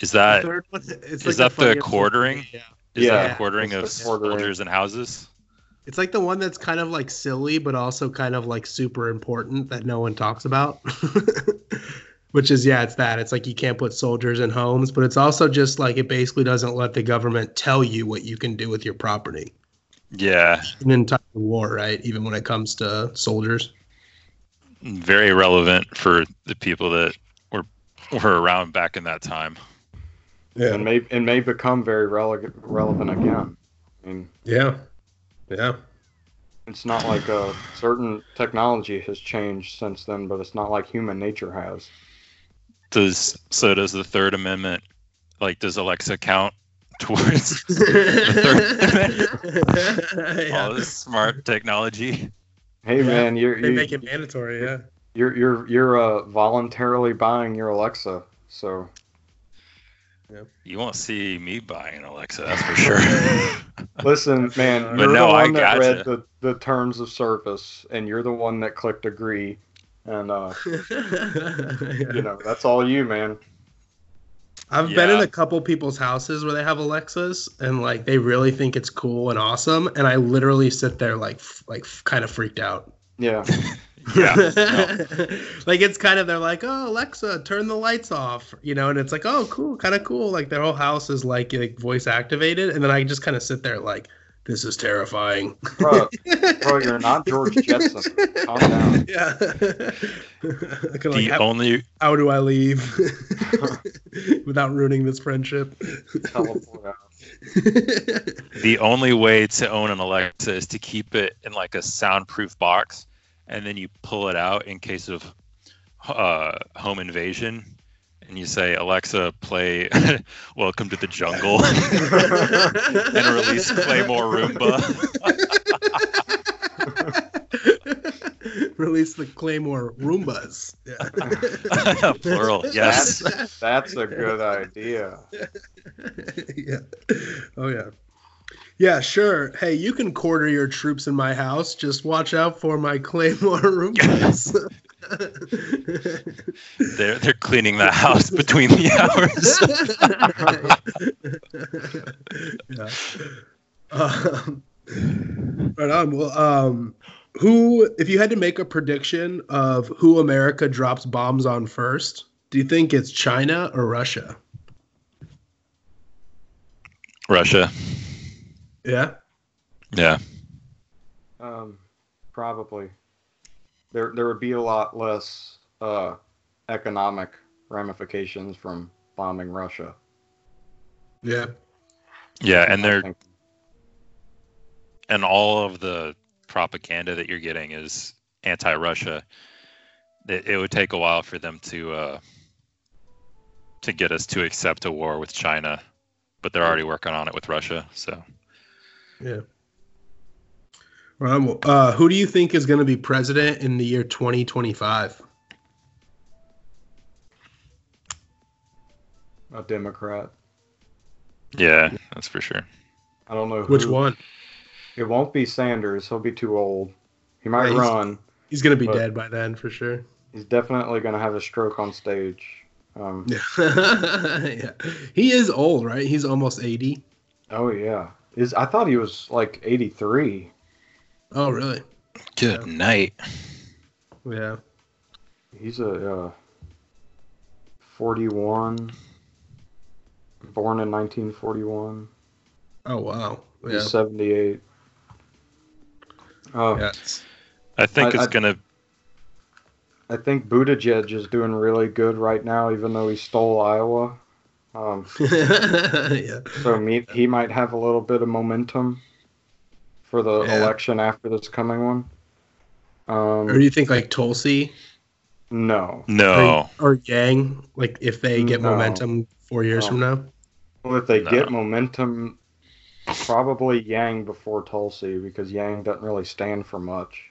Is that third one- it's is like that the the quartering? Yeah. Is Yeah, that the quartering of the quartering. soldiers and houses? It's like the one that's kind of like silly, but also kind of like super important that no one talks about. *laughs* Which is, yeah, it's that. It's like you can't put soldiers in homes, but it's also just like it basically doesn't let the government tell you what you can do with your property. Yeah, Even in time of war, right? Even when it comes to soldiers. very relevant for the people that were were around back in that time. Yeah. And may it may become very rele- relevant again. I mean, Yeah. Yeah. it's not like a certain technology has changed since then, but it's not like human nature has. Does so does the Third Amendment like does Alexa count *laughs* towards *laughs* the Third Amendment? *laughs* All this smart technology. Hey man, you're They you, make it mandatory, yeah. you're you're you're uh, voluntarily buying your Alexa, so You won't see me buying Alexa, that's for sure. *laughs* Listen, man, But you're no, the I one that read the, the terms of service, and you're the one that clicked agree, and uh, *laughs* you know that's all you, man. I've been in a couple people's houses where they have Alexas and like they really think it's cool and awesome and I literally sit there like f- like f- kind of freaked out. Yeah, *laughs* yeah. *laughs* *laughs* like it's kind of they're like, "Oh, Alexa, turn the lights off." You know, and it's like, "Oh, cool, kind of cool." Like their whole house is like like voice activated and then I just kind of sit there like this is terrifying. bro, *laughs* bro, you're not George Jetson. Calm down. yeah. Like, The how, only how do I leave without ruining this friendship? Teleport out. the only way to own an Alexa is to keep it in like a soundproof box, and then you pull it out in case of uh, home invasion, and you say, "Alexa, play *laughs* Welcome to the Jungle," *laughs* and release Claymore Roomba. *laughs* Release the Claymore Roombas. Yeah. Plural, yes. That's, that's a good idea. yeah. Oh yeah. Yeah, sure. Hey, you can quarter your troops in my house. Just watch out for my Claymore *laughs* Roombas. *laughs* They're they're cleaning the house *laughs* between the hours. yeah. Um, right on. Well, um, who, if you had to make a prediction of who America drops bombs on first, do you think it's China or Russia? Russia. Yeah. Yeah. Um, probably. There, there would be a lot less uh, economic ramifications from bombing Russia. Yeah. Yeah, and I they're and all of the propaganda that you're getting is anti-Russia. It, it would take a while for them to uh, to get us to accept a war with China, but they're already working on it with Russia. So Yeah. Right. Well, Uh, who do you think is going to be president in the year 2025? a Democrat. yeah, that's for sure. I don't know Which one? It won't be Sanders. He'll be too old. He might Right, he's- run. He's going to be dead by then for sure. He's definitely going to have a stroke on stage. Um, *laughs* yeah. He is old, right? He's almost 80. Oh yeah. Is I thought he was like 83. Oh, really? Good night. Yeah. He's a uh, 41. Born in 1941. Oh, wow. Yeah. He's 78. Oh, Yeah. I think I- it's I- gonna. I think Buttigieg is doing really good right now, even though he stole Iowa. Um, *laughs* yeah. So me, he might have a little bit of momentum for the Yeah. election after this coming one. Um, Or do you think like Tulsi no. No. or, or Yang, like if they get No. momentum four years No. from now? Well, if they No. get momentum, probably Yang before Tulsi because Yang doesn't really stand for much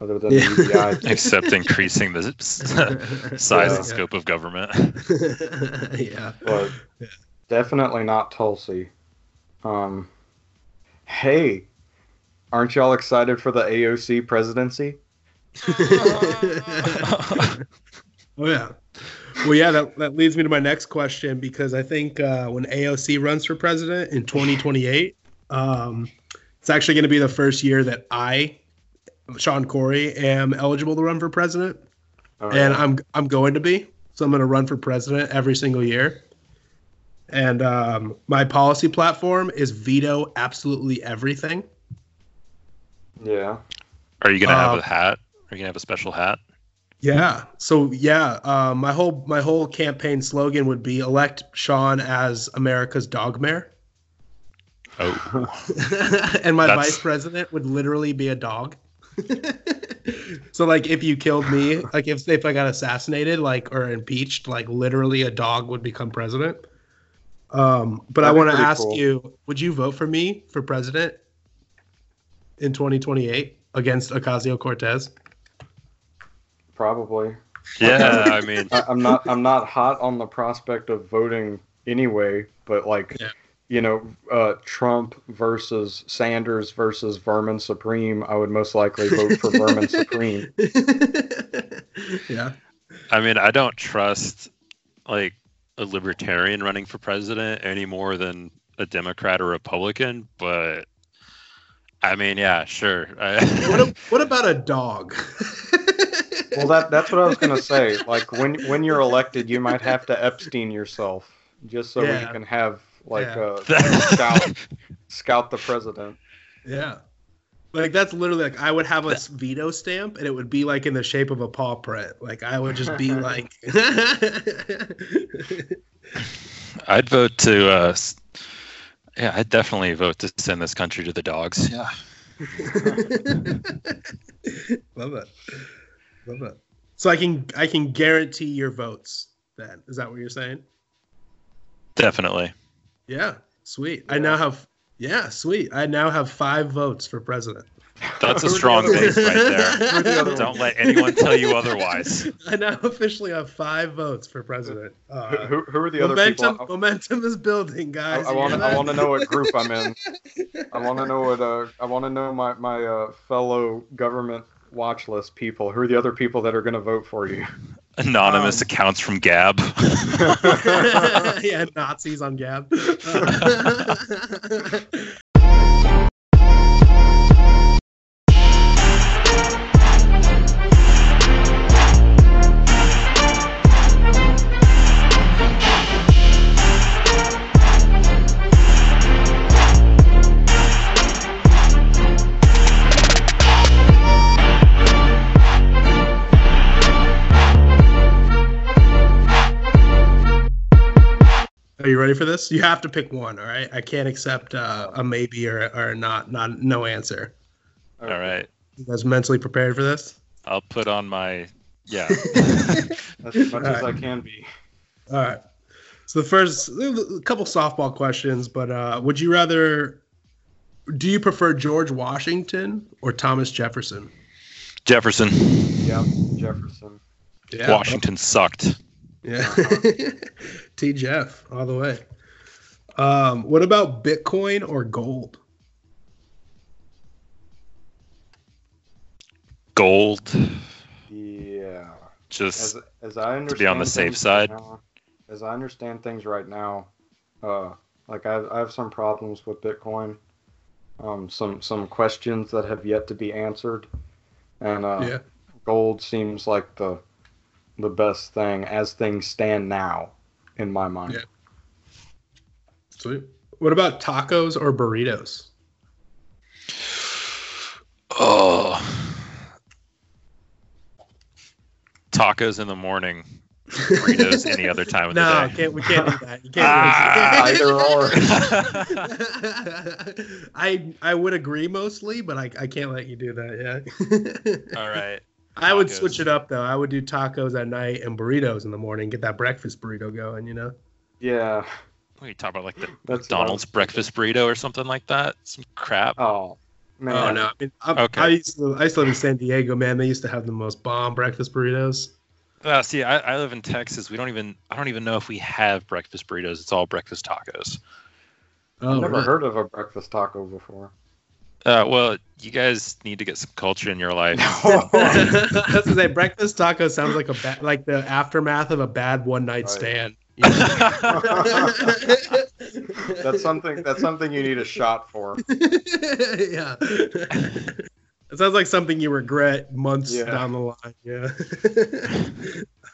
other than Yeah. the UBI. *laughs* Except increasing the *laughs* size Yeah. and scope of government. *laughs* yeah. but definitely not Tulsi. Um, hey, aren't y'all excited for the AOC presidency? oh yeah. Well, yeah, that, that leads me to my next question because I think uh, when AOC runs for president in 2028, um, it's actually going to be the first year that I, Sean Corey, am eligible to run for president, Oh, and. I'm I'm going to be. So I'm going to run for president every single year. And um, my policy platform is veto absolutely everything. yeah. Are you gonna have Uh, a hat? Are you gonna have a special hat? Yeah. So yeah, uh, my whole my whole campaign slogan would be elect Sean as America's dog mayor, Oh, *laughs* and my That's- vice president would literally be a dog. *laughs* so like, if you killed me, like if if I got assassinated, like or impeached, like literally a dog would become president. Um, but I That'd be want to ask cool. you: Would you vote for me for president in 2028 against Ocasio Cortez? Probably. yeah. I mean, *laughs* I, I'm not. I'm not hot on the prospect of voting anyway. But like, Yeah. You know, uh, Trump versus Sanders versus Vermin Supreme. I would most likely vote for Vermin Supreme. *laughs* yeah. I mean, I don't trust like a libertarian running for president any more than a Democrat or Republican, but I mean, yeah, sure. *laughs* What, a, what about a dog? *laughs* Well, that that's what I was gonna say. Like when when you're elected, you might have to Epstein yourself just so Yeah. you can have like Yeah. uh, scout *laughs* scout the president. Yeah. Like that's literally like I would have a veto stamp and it would be like in the shape of a paw print. Like I would just be like *laughs* I'd vote to. Uh, yeah, I'd definitely vote to send this country to the dogs. Yeah. *laughs* Love it. Love it. So I can I can guarantee your votes then. Is that what you're saying? Definitely. Yeah. Sweet. I now have yeah, sweet. I now have 5 votes for president. That's a Who are the strong base right Who the there. Don't let anyone tell you otherwise. *laughs* I now officially have 5 votes for president. Uh, Who, who are the other momentum, people? momentum is building, guys. I You want to I want to know what group I'm in. *laughs* I want to know what uh I want to know my my uh, fellow government watch list people. Who are the other people that are going to vote for you? Anonymous Um, accounts from Gab. *laughs* *laughs* yeah, Nazis on Gab. Are *laughs* ready for this? You have to pick one. All right. I can't accept uh, a maybe or or not not no answer. All right. You guys mentally prepared for this? I'll put on my yeah. *laughs* As much All as I can be. All right. So the first a couple softball questions, but uh, would you rather? Do you prefer George Washington or Thomas Jefferson? Jefferson. Yeah, Jefferson. Yeah. Washington sucked. Yeah. *laughs* T Jeff all the way. Um, what about Bitcoin or gold? Gold. Yeah. Just As as I understand to be on the safe things side. right now- as I understand things right now, uh, like I have, I have some problems with Bitcoin. Um, some some questions that have yet to be answered, and uh, Yeah. gold seems like the the best thing as things stand now, in my mind. Yeah. Sweet. What about tacos or burritos? Oh. Tacos in the morning burritos any other time of *laughs* no, the day. can't we can't do that. You can't Ah. *laughs* Either or. *laughs* I I would agree mostly, but I, I can't let you do that. Yeah. All right. I would Tacos. switch it up though. I would do tacos at night and burritos in the morning. Get that breakfast burrito going. You know. Yeah. What are you talking about? Like the That's what I McDonald's breakfast burrito or something like that? Some crap. Oh man. Oh no! I, mean, I, Okay. I used to I used to live in San Diego, man. They used to have the most bomb breakfast burritos. Uh, see, I, I live in Texas. We don't even I don't even know if we have breakfast burritos. It's all breakfast tacos. Oh, I've never really? heard of a breakfast taco before. Uh, well, you guys need to get some culture in your life. *laughs* *laughs* I was gonna *laughs* say breakfast taco sounds like a ba- like the aftermath of a bad one night Right. stand. That's something. That's something you need a shot for. yeah. It sounds like something you regret months Yeah. down the line. Yeah.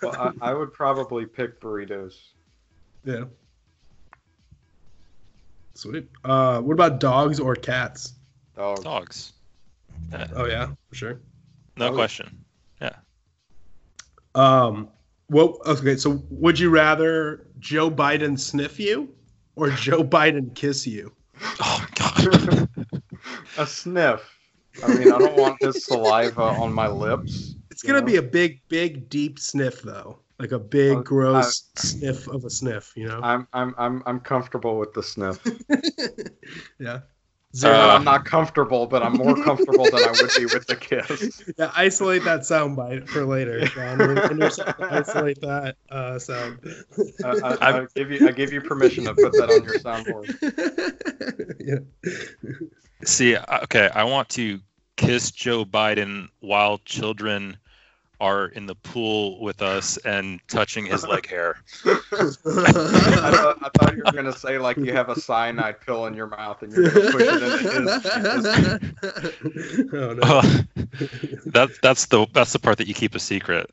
Well, I, I would probably pick burritos. yeah. Sweet. Uh, what about dogs or cats? Dog. Dogs. Yeah, Oh yeah, for sure. no Oh. question. Yeah. Um, Well, Okay, so would you rather Joe Biden sniff you or *laughs* Joe Biden kiss you? Oh *laughs* God. A sniff. I mean, I don't want his saliva on my lips. It's gonna Yeah. be a big, big, deep sniff though, like a big, Uh, gross sniff of a sniff. You know? I'm I'm I'm I'm comfortable with the sniff. *laughs* yeah. Zero. Uh, I'm not comfortable, but I'm more comfortable than I would be with the kiss. *laughs* Yeah, isolate that sound bite for later, John. When you're saying isolate that uh, sound. I, I, I give you I give you permission to put that on your soundboard. *laughs* yeah. See, uh, okay, I want to kiss Joe Biden while children are in the pool with us and touching his leg hair. I, thought, I thought you were gonna say like you have a cyanide pill in your mouth and you're gonna push it into his. his oh, no. Uh, that that's the that's the part that you keep a secret.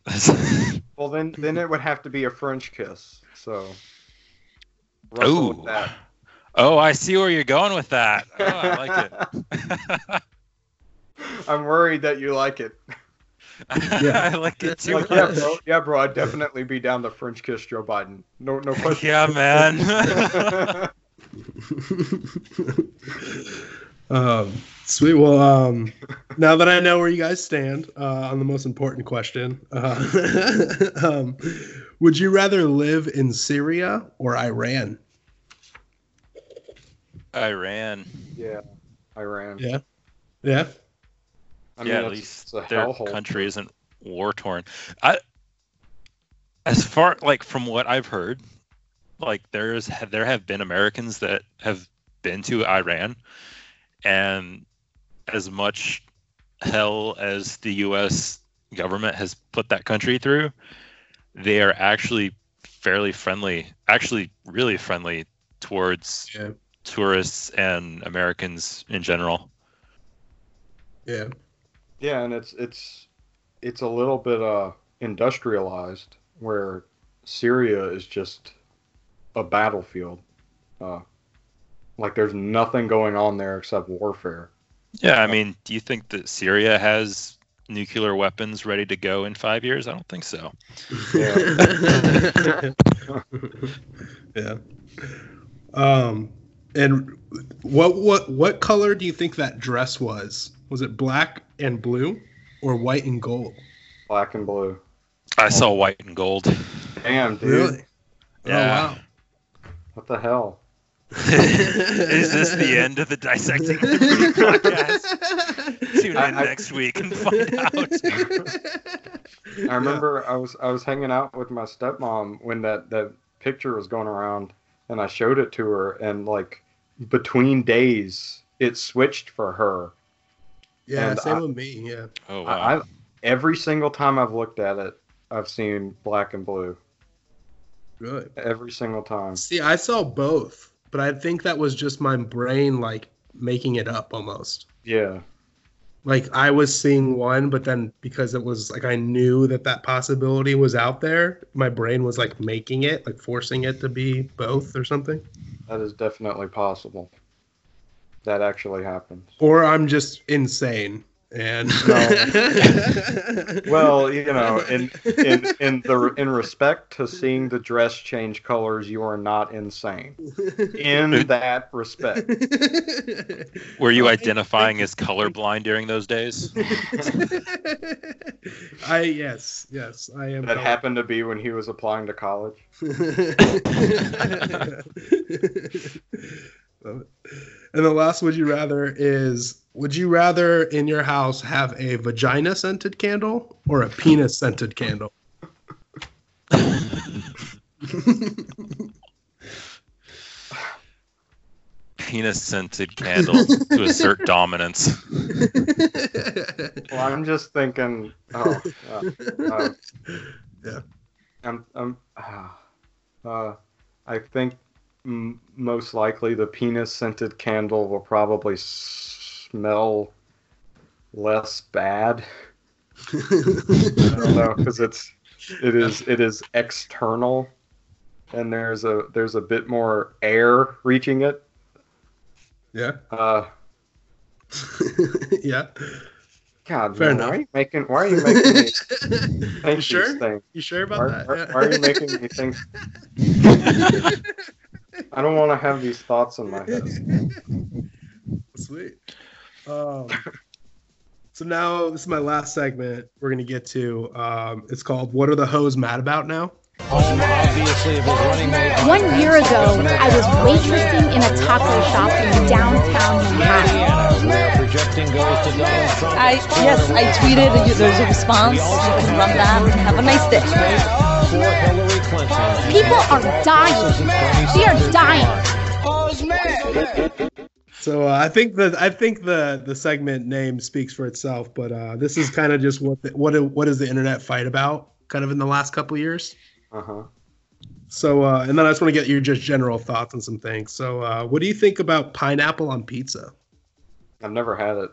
*laughs* well, then then it would have to be a French kiss. So. wrestle Ooh. with that. oh, I see where you're going with that. Oh, I like it. *laughs* I'm worried that you like it. *laughs* I like it too. Like, yeah, bro. Yeah, bro. I'd definitely be down to French kiss Joe Biden. No, no *laughs* question. Yeah, man. *laughs* Um, sweet. Well, um, now that I know where you guys stand uh, on the most important question, uh, um, would you rather live in Syria or Iran? Iran. yeah, Iran. Yeah. Yeah. I mean, yeah, at least their hellhole. country isn't war torn. I, as far like from what I've heard, like there's there have been Americans that have been to Iran, and as much hell as the U.S. government has put that country through, they are actually fairly friendly, actually really friendly towards Yeah. tourists and Americans in general. Yeah. Yeah, and it's it's it's a little bit uh industrialized where Syria is just a battlefield. Uh, like there's nothing going on there except warfare. Yeah, I mean, do you think that Syria has nuclear weapons ready to go in five years? I don't think so. yeah. *laughs* Um, and what what what color do you think that dress was? Was it black and blue, or white and gold? Black and blue. I saw white and gold. Damn, dude. Really? Oh, yeah. What the hell? *laughs* Is this the end of the dissecting liberty podcast? Tune in I- I- next week and find out. I remember I was I was hanging out with my stepmom when that that picture was going around, and I showed it to her, and like between days, it switched for her. Yeah, And same I- with me. Yeah. Oh I, I every single time I've looked at it, I've seen black and blue. Good. Every single time. See, I saw both, but I think that was just my brain like making it up almost. Yeah. Like I was seeing one, but then because it was like I knew that that possibility was out there, my brain was like making it, like forcing it to be both or something. That is definitely possible. That actually happens. Or I'm just insane and *laughs* well, you know, in in in the in respect to seeing the dress change colors, you are not insane. In that respect, Were you identifying as colorblind during those days? *laughs* I yes yes I am. that happened to be when he was applying to college. *laughs* And the last would you rather is would you rather in your house have a vagina scented candle or a penis scented candle? Penis scented candle to assert dominance. Well, I'm just thinking. Oh, uh, uh, *laughs* yeah. I'm. I'm. Uh, uh, I think m- most likely the penis scented candle will probably smell less bad. I don't know because it's it is it is external, and there's a there's a bit more air reaching it. Yeah. Uh, *laughs* yeah. God, Fair man, enough. why are you making why are you making me *laughs* think You sure? these things? You sure about why, that? Why, Yeah. why are you *laughs* making me think? I don't want to have these thoughts in my head. Sweet. Um, so now this is my last segment. We're gonna get to. Um, it's called "What Are the Hoes Mad About Now?" One year ago, I was waitressing in a taco shop in downtown Manhattan. I yes, I tweeted. you- There's a response. You can run that. Have a nice day. People are dying. They are dying. So uh, I think the I think the the segment name speaks for itself. But uh, this is kind of just what the, what it- what is the internet fight about? Kind of in the last couple of years. Uh huh. So uh, and then I just want to get your just general thoughts on some things. So uh, what do you think about pineapple on pizza? I've never had it.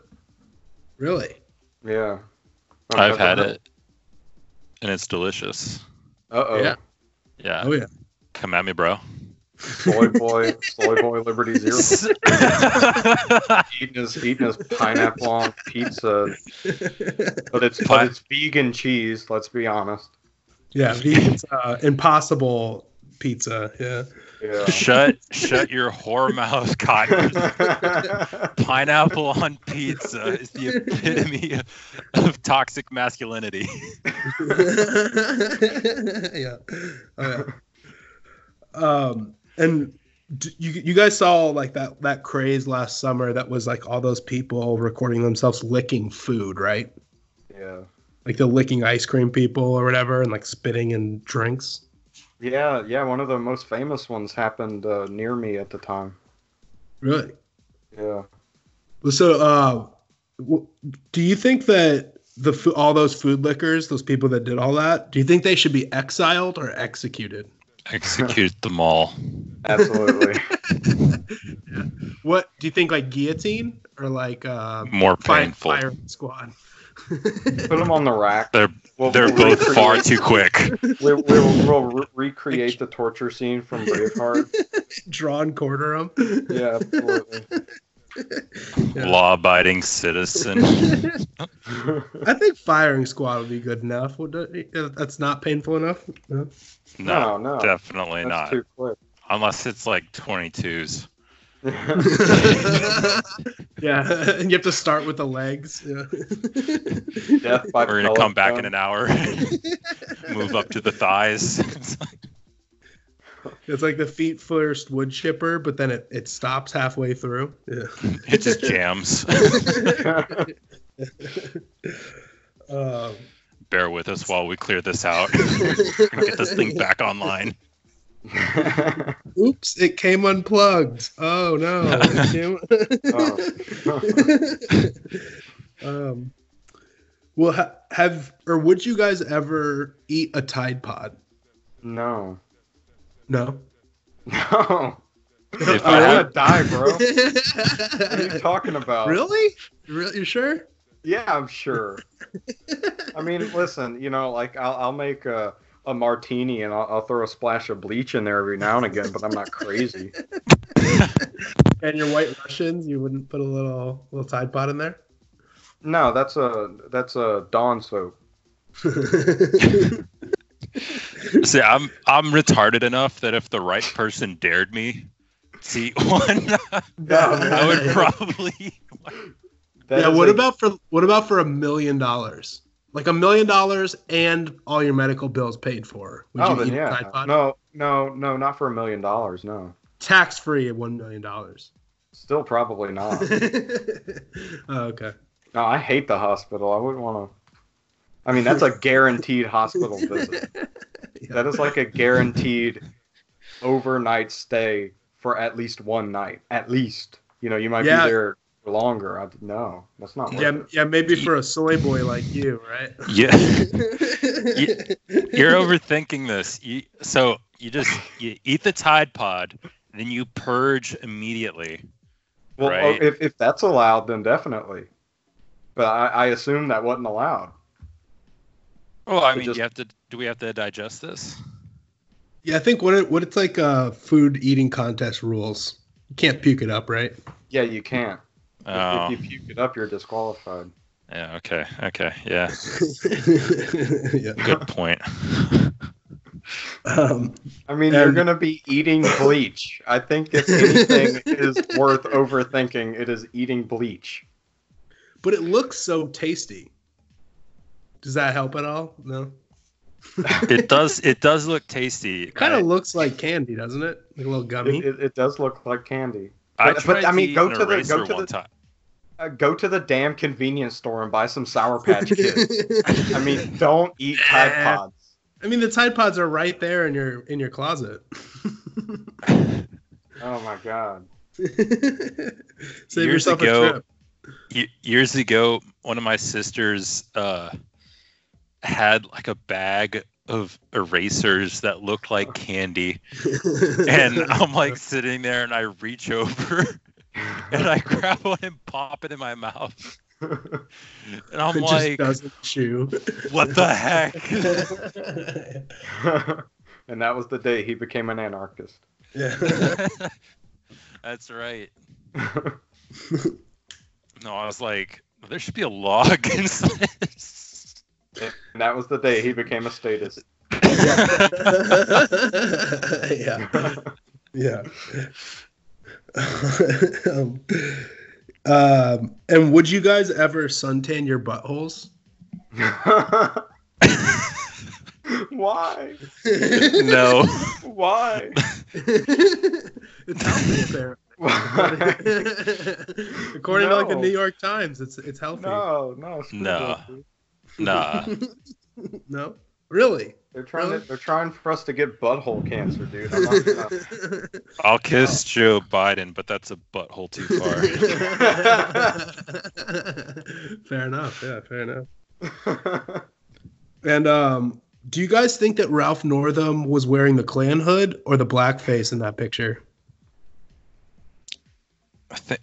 Really? Yeah. I've had it, and it's delicious. Uh oh. Yeah. Yeah. Oh yeah. Come at me, bro. Soy boy, soy boy, Liberty Zero. *laughs* eating his eating his pineapple on pizza, but it's but it's vegan cheese. Let's be honest. Yeah, vegan's uh, impossible pizza. Yeah. Yeah. Shut shut your whore mouth, Cotton. *laughs* Pineapple on pizza is the epitome of, of toxic masculinity. *laughs* yeah. Oh, yeah. Um, and d- you you guys saw like that that craze last summer that was like all those people recording themselves licking food, right? Yeah. Like the licking ice cream people or whatever, and like spitting in drinks. Yeah, yeah. One of the most famous ones happened uh, near me at the time. Really? Yeah. Well, So, uh, w- do you think that the fo- all those food lickers, those people that did all that, do you think they should be exiled or executed? *laughs* Execute them all. Absolutely. *laughs* What do you think, like guillotine or like uh, More fi- painful. firing squad? *laughs* Put them on the rack. They're We'll- they're we'll both far too quick. We, we, will we'll re- recreate the torture scene from Braveheart. *laughs* Draw and quarter them. Yeah, absolutely. Law-abiding citizen. *laughs* I think firing squad would be good enough. Would that- uh, That's not painful enough. No? No, No, no. definitely That's not. too quick. Unless it's like 22s. *laughs* yeah, *laughs* and you have to start with the legs. Yeah. *laughs* Death by We're gonna come back gun. in an hour. Move up to the thighs. It's like the feet first wood chipper, but then it, it stops halfway through. Yeah. it just jams. Um, Bear with us while we clear this out. We're get this thing back online. *laughs* oops, it came unplugged. Oh no. It *laughs* came... *laughs* um, well, ha- have or would you guys ever eat a Tide Pod? No. No. No. If I I want to die, bro. what are you talking about? Really? Really? You sure? Yeah, I'm sure. I mean, listen, you know, like I'll, I'll make a, a martini and I'll, I'll throw a splash of bleach in there every now and again, but I'm not crazy. *laughs* And your White Russians, you wouldn't put a little little Tide Pod in there? No, that's a that's a Dawn soap. *laughs* See, I'm I'm retarded enough that if the right person dared me to eat *laughs* one, I would probably. That yeah. What a- about for what about for a million dollars? Like a million dollars and all your medical bills paid for. Would oh, you then yeah. No, no, no, not for a million dollars. No, Tax free at one million dollars. still probably not. *laughs* oh, okay. no, I hate the hospital. I wouldn't want to. I mean, that's a guaranteed hospital visit. *laughs* That is like a guaranteed overnight stay for at least one night. At least, you know, you might Yeah. be there longer. I, no, that's not. Worth Yeah, it. yeah, maybe for a soy boy like you, right? Yeah. *laughs* you, you're overthinking this. You, so you just you eat the Tide Pod, then you purge immediately. Well, right? oh, if if that's allowed, then definitely. But I, I assume that wasn't allowed. Well, I mean, just- you have to. Do we have to digest this? Yeah, I think what it, what it's like uh food eating contest rules. You can't puke it up, right? Yeah, you can't. If- Oh, If, you puke it up, you're disqualified. yeah. Okay. Okay. Yeah. *laughs* yeah. Good point. Um, I mean, you're going to be eating bleach. I think if anything is worth overthinking, it is eating bleach. but it looks so tasty. Does that help at all? No. It *laughs* does. It does look tasty. It kind I- of looks like candy, doesn't it? Like a little gummy. It, it, it does look like candy. I But, tried but I mean, to go eat to the eraser go to one the time. Uh, go to the damn convenience store and buy some Sour Patch *laughs* Kids. I mean, *laughs* don't eat Tide. Pods. I mean, the Tide Pods are right there in your in your closet. *laughs* Oh my god. Save Years yourself ago- a trip. Ye- years ago, one of my sisters uh, had like a bag of erasers that looked like candy, and I'm like sitting there, and I reach over, *laughs* and I grab one and pop it in my mouth, and I'm it like, just doesn't chew. "What the heck?" *laughs* and that was the day he became an anarchist. yeah. *laughs* That's right. No, I was like, there should be a law against this. And that was the day he became a statist. yeah. Yeah. *laughs* um, um, and would you guys ever suntan your buttholes? *laughs* Why? no. Why? *laughs* it's healthy, apparently. According to like the New York Times, it's it's healthy. No, no, screw No. Nah. No? Really? They're trying Really? to they're trying for us to get butthole cancer, dude. I'm not gonna- *laughs* I'll kiss Joe Biden, but that's a butthole too far. *laughs* fair enough. Yeah, fair enough. And um, do you guys think that Ralph Northam was wearing the Klan hood or the blackface in that picture? I think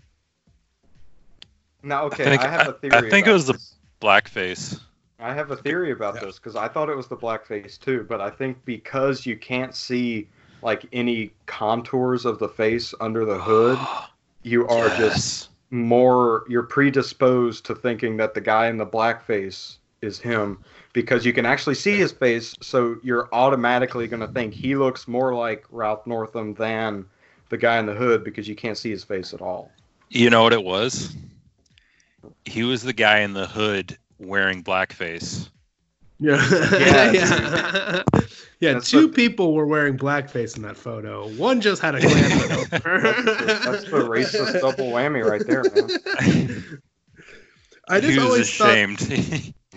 now, I okay, think I, have a I- theory. I think it about was the blackface. I have a theory about this because I thought it was the blackface too, but I think because you can't see like any contours of the face under the hood, *gasps* you are just more you're predisposed to thinking that the guy in the blackface is him because you can actually see his face, so you're automatically going to think he looks more like Ralph Northam than the guy in the hood because you can't see his face at all. You know what it was? He was the guy in the hood wearing blackface. *laughs* Yeah. Yeah, yeah. Yeah, That's two the- people were wearing blackface in that photo. One just had a Klan *laughs* over. That's the racist double whammy right there, man. I just he was always thought ashamed. *laughs*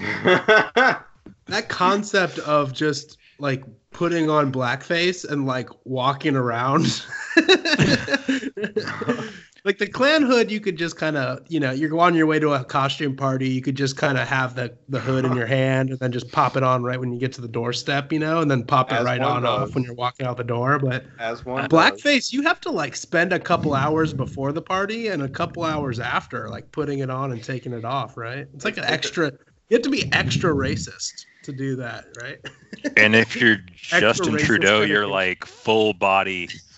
that concept of just like putting on blackface and like walking around like the Klan hood you could just kind of you know you're on your way to a costume party you could just kind of have the, the hood in your hand and then just pop it on right when you get to the doorstep you know and then pop it As right on does. off when you're walking out the door but As one does. blackface you have to like spend a couple hours before the party and a couple hours after like putting it on and taking it off right it's like an extra you have to be extra racist to do that right And if you're *laughs* Justin racist Trudeau, you're thing. like full body. *laughs*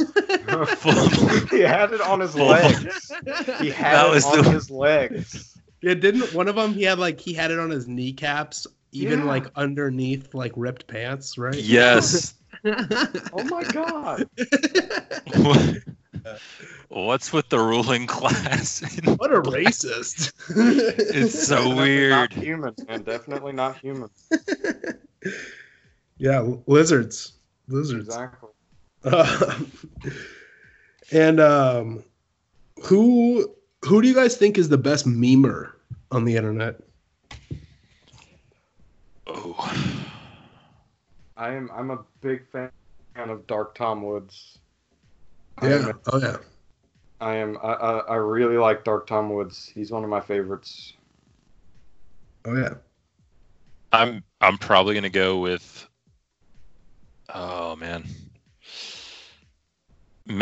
full, he had it on his full- legs. He had That it was on the- his legs. Yeah, didn't one of them? He had like he had it on his kneecaps, even Yeah. like underneath like ripped pants, right? Yes. *laughs* oh my god. What's with the ruling class? *laughs* *laughs* What a black? racist! *laughs* It's so Definitely weird. Not human, man. Definitely not human. yeah, lizards, lizards. Exactly. Um, and um, who who do you guys think is the best memer on the internet? Oh, I am. I'm a big fan of Dark Tom Woods. I Yeah. am- Oh yeah. I am. I, I, I really like Dark Tom Woods. He's one of my favorites. Oh yeah. I'm I'm probably gonna go with. Oh man.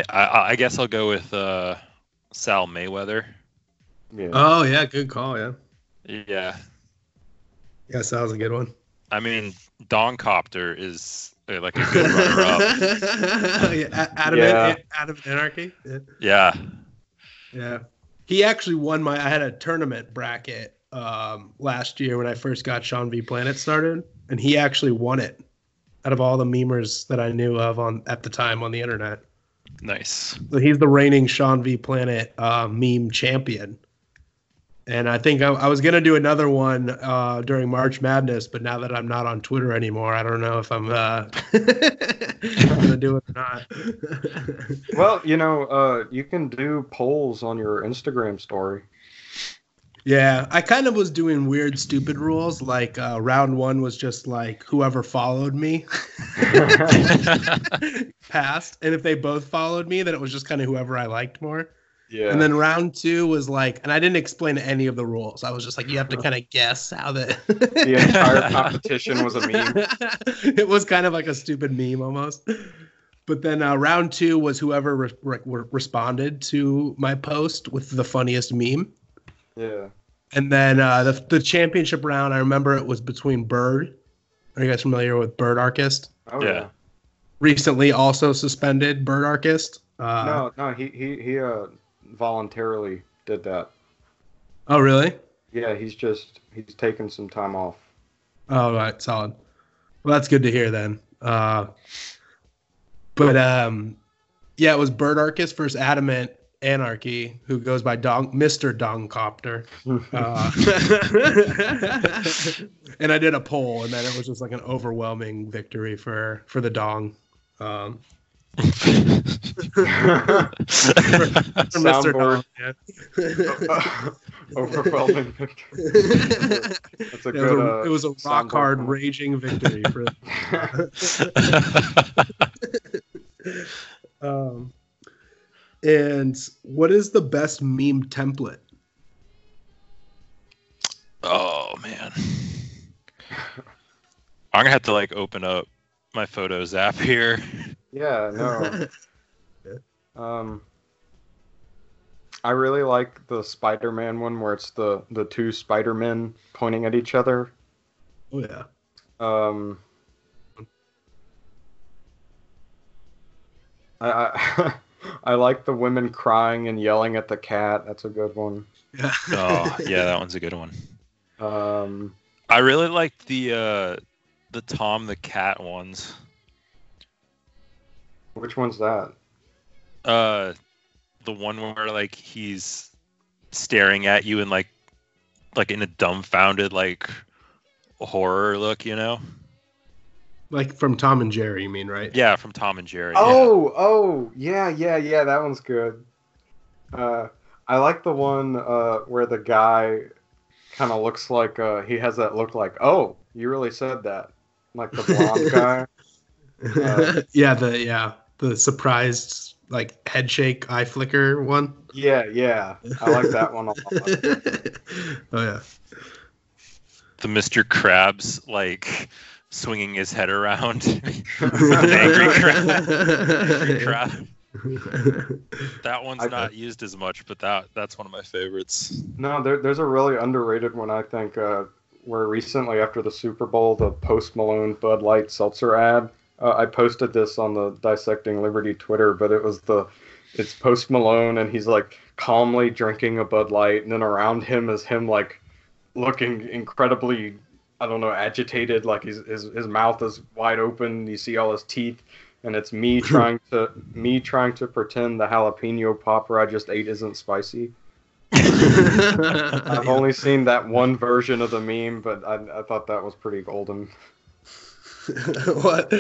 I, I guess I'll go with uh, Sal Mayweather. Yeah. Oh yeah. Good call. Yeah. Yeah. Yeah. Sounds a good one. I mean, Dongcopter is uh, like a good runner-up. *laughs* yeah, Adam, Yeah. Adam Anarchy. Yeah. Yeah. Yeah. He actually won my I had a tournament bracket um last year when I first got Sean V Planet started and he actually won it out of all the memers that I knew of on at the time on the internet. Nice. So he's the reigning Sean V Planet uh, meme champion. And I think I, I was gonna do another one uh, during March Madness, but now that I'm not on Twitter anymore, I don't know if I'm uh, gonna do it or not. *laughs* Well, you know, uh, you can do polls on your Instagram story. Yeah, I kind of was doing weird, stupid rules. Like uh, round one was just like whoever followed me *laughs* passed, and if they both followed me, then it was just kind of whoever I liked more. Yeah. And then round two was like, and I didn't explain any of the rules. I was just like, you have to kind of guess how the the entire *laughs* competition was a meme. *laughs* it was kind of like a stupid meme almost. But then uh, round two was whoever re- re- responded to my post with the funniest meme. Yeah. And then uh, the the championship round, I remember it was between Bird. Are you guys familiar with Bird Archist? Oh Yeah. yeah. Recently, also suspended Bird Archist. Uh, No, no, he he he uh voluntarily did that. Oh, really? Yeah, he's just he's taken some time off. All right, solid. Well, that's good to hear then. Uh, but um, yeah, it was Bird Archist versus Adamant Anarchy, who goes by Dong, Mr. Dongcopter. *laughs* Uh, *laughs* and I did a poll, and then it was just like an overwhelming victory for for the Dong. Um. Dong, Soundboard. yeah. *laughs* Overwhelming victory. That's a it, good. was a, uh, it was a rock soundboard hard, moment. raging victory for. *laughs* *laughs* um, and what is the best meme template? Oh man. I'm gonna have to like open up my photos app here. Yeah, *laughs* no. um, I really like the Spider-Man one where it's the the two Spider-Men pointing at each other. Oh yeah. Um, I I, *laughs* I like the women crying and yelling at the cat. That's a good one. Yeah. Oh yeah, *laughs* that one's a good one. Um, I really liked the uh the Tom the cat ones. Which one's that? Uh the one where like he's staring at you and like like in a dumbfounded like horror look, you know? Like from Tom and Jerry, you mean, right? Yeah, from Tom and Jerry. yeah. Oh, oh, yeah, yeah, yeah. That one's good. Uh, I like the one uh, where the guy kind of looks like uh, he has that look like, oh, you really said that, like the blonde *laughs* guy. Uh, yeah, the yeah, the surprised like head shake, eye flicker one. Yeah, yeah, I like that one a lot. *laughs* oh yeah. The Mr. Krabs like swinging his head around. *laughs* *laughs* Angry crab. crab. That one's I- not used as much, but that that's one of my favorites. No, there, there's a really underrated one I think. Uh, where recently after the Super Bowl, the Post Malone Bud Light seltzer ad. Uh, I posted this on the Dissecting Liberty Twitter, but it was the it's Post Malone, and he's like calmly drinking a Bud Light, and then around him is him like looking incredibly, I don't know, agitated, like his his, his mouth is wide open. You see all his teeth, and it's me *laughs* trying to me trying to pretend the jalapeno popper I just ate isn't spicy. *laughs* I've only seen that one version of the meme, but I, I thought that was pretty golden. *laughs* what?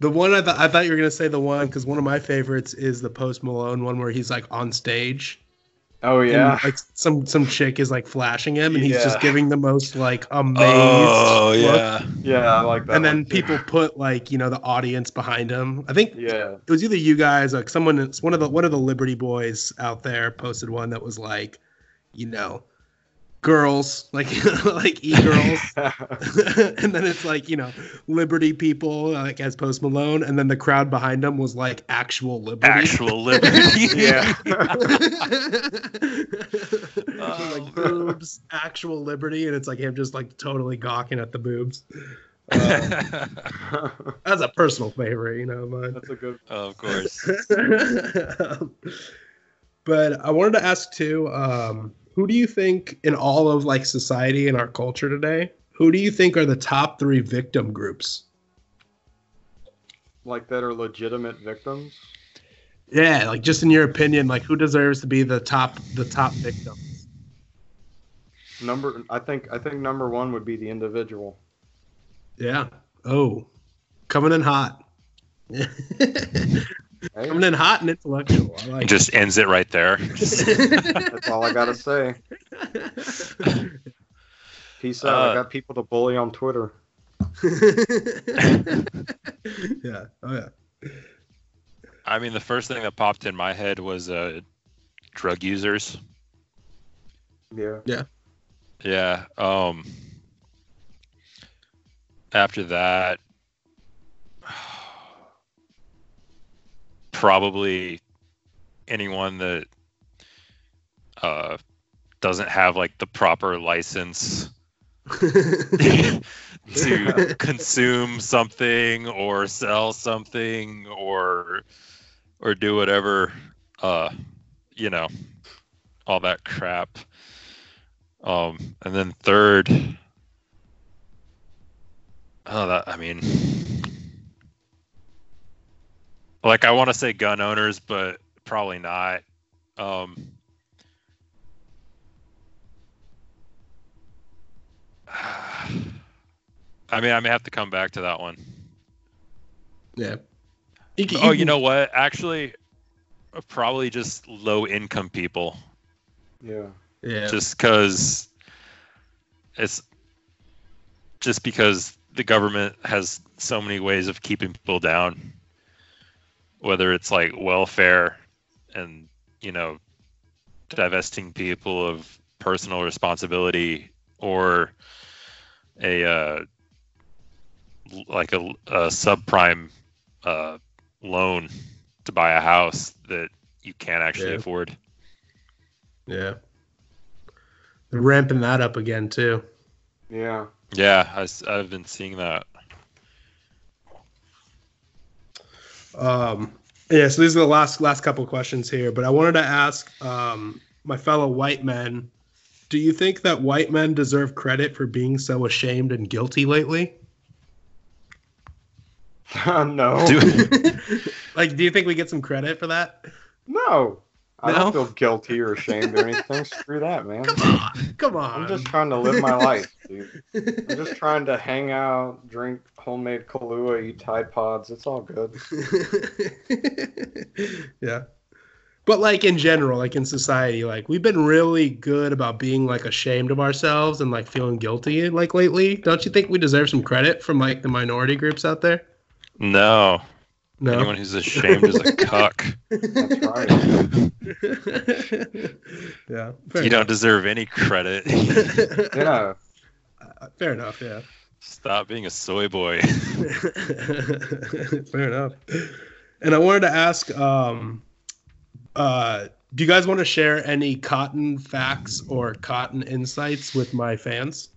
The one I thought I thought you were gonna say the one because one of my favorites is the Post Malone one where he's like on stage. Oh yeah, and, like some some chick is like flashing him, and he's Yeah. just giving the most like amazed. Oh, look. yeah. Yeah, I like that. And then too. people put like you know the audience behind him. I think Yeah. it was either you guys like someone it's one of the one of the Liberty boys out there posted one that was like, you know, girls like *laughs* like e girls, *laughs* *laughs* and then it's like you know Liberty people like as Post Malone, and then the crowd behind him was like actual Liberty. Actual Liberty. Yeah. So, like boobs, actual Liberty, and it's like him just like totally gawking at the boobs. Uh, that's a personal favorite, you know. Mine. That's a good. of course. but I wanted to ask too, um, who do you think in all of like society and our culture today, who do you think are the top three victim groups? like that are legitimate victims. Yeah, like just in your opinion, like who deserves to be the top the top victim? Number, I think, I think number one would be the individual. Yeah. Oh, coming in hot. *laughs* coming in hot and intellectual. I like It just ends it right there. *laughs* That's all I gotta say. Peace out. I Uh, got people to bully on Twitter. *laughs* yeah. Oh yeah. I mean, the first thing that popped in my head was uh, drug users. Yeah. Yeah. Yeah. Um. After that, probably anyone that uh doesn't have like the proper license *laughs* to consume something or sell something or or do whatever uh you know all that crap. Um and then third oh that i mean like i want to say gun owners but probably not um *sighs* I mean, I may have to come back to that one. Yeah. oh, you know what? Actually, probably just low income people. Yeah. Yeah. Just because it's just because the government has so many ways of keeping people down, whether it's like welfare and, you know, divesting people of personal responsibility or a uh, like a, a subprime uh, loan to buy a house that you can't actually Yeah. afford. Yeah. They're ramping that up again too. Yeah. Yeah, I, have been seeing that. Um, yeah, so these are the last last couple questions here, but I wanted to ask um, my fellow white men: Do you think that white men deserve credit for being so ashamed and guilty lately? *laughs* no. *laughs* like, do you think we get some credit for that? No. I No? don't feel guilty or ashamed or *laughs* anything. Screw that, man. Come on. I'm just trying to live my life, dude. I'm just *laughs* trying to hang out, drink homemade Kahlua, eat Tide Pods. It's all good. *laughs* yeah. But like in general, like in society, like we've been really good about being like ashamed of ourselves and like feeling guilty like lately. Don't you think we deserve some credit from like the minority groups out there? No. No. Anyone who's ashamed is a *laughs* cuck. That's right. *laughs* yeah. you don't deserve any credit. *laughs* Yeah. Fair enough, yeah. Stop being a soy boy. Fair enough. And I wanted to ask, um, uh, do you guys want to share any cotton facts or cotton insights with my fans?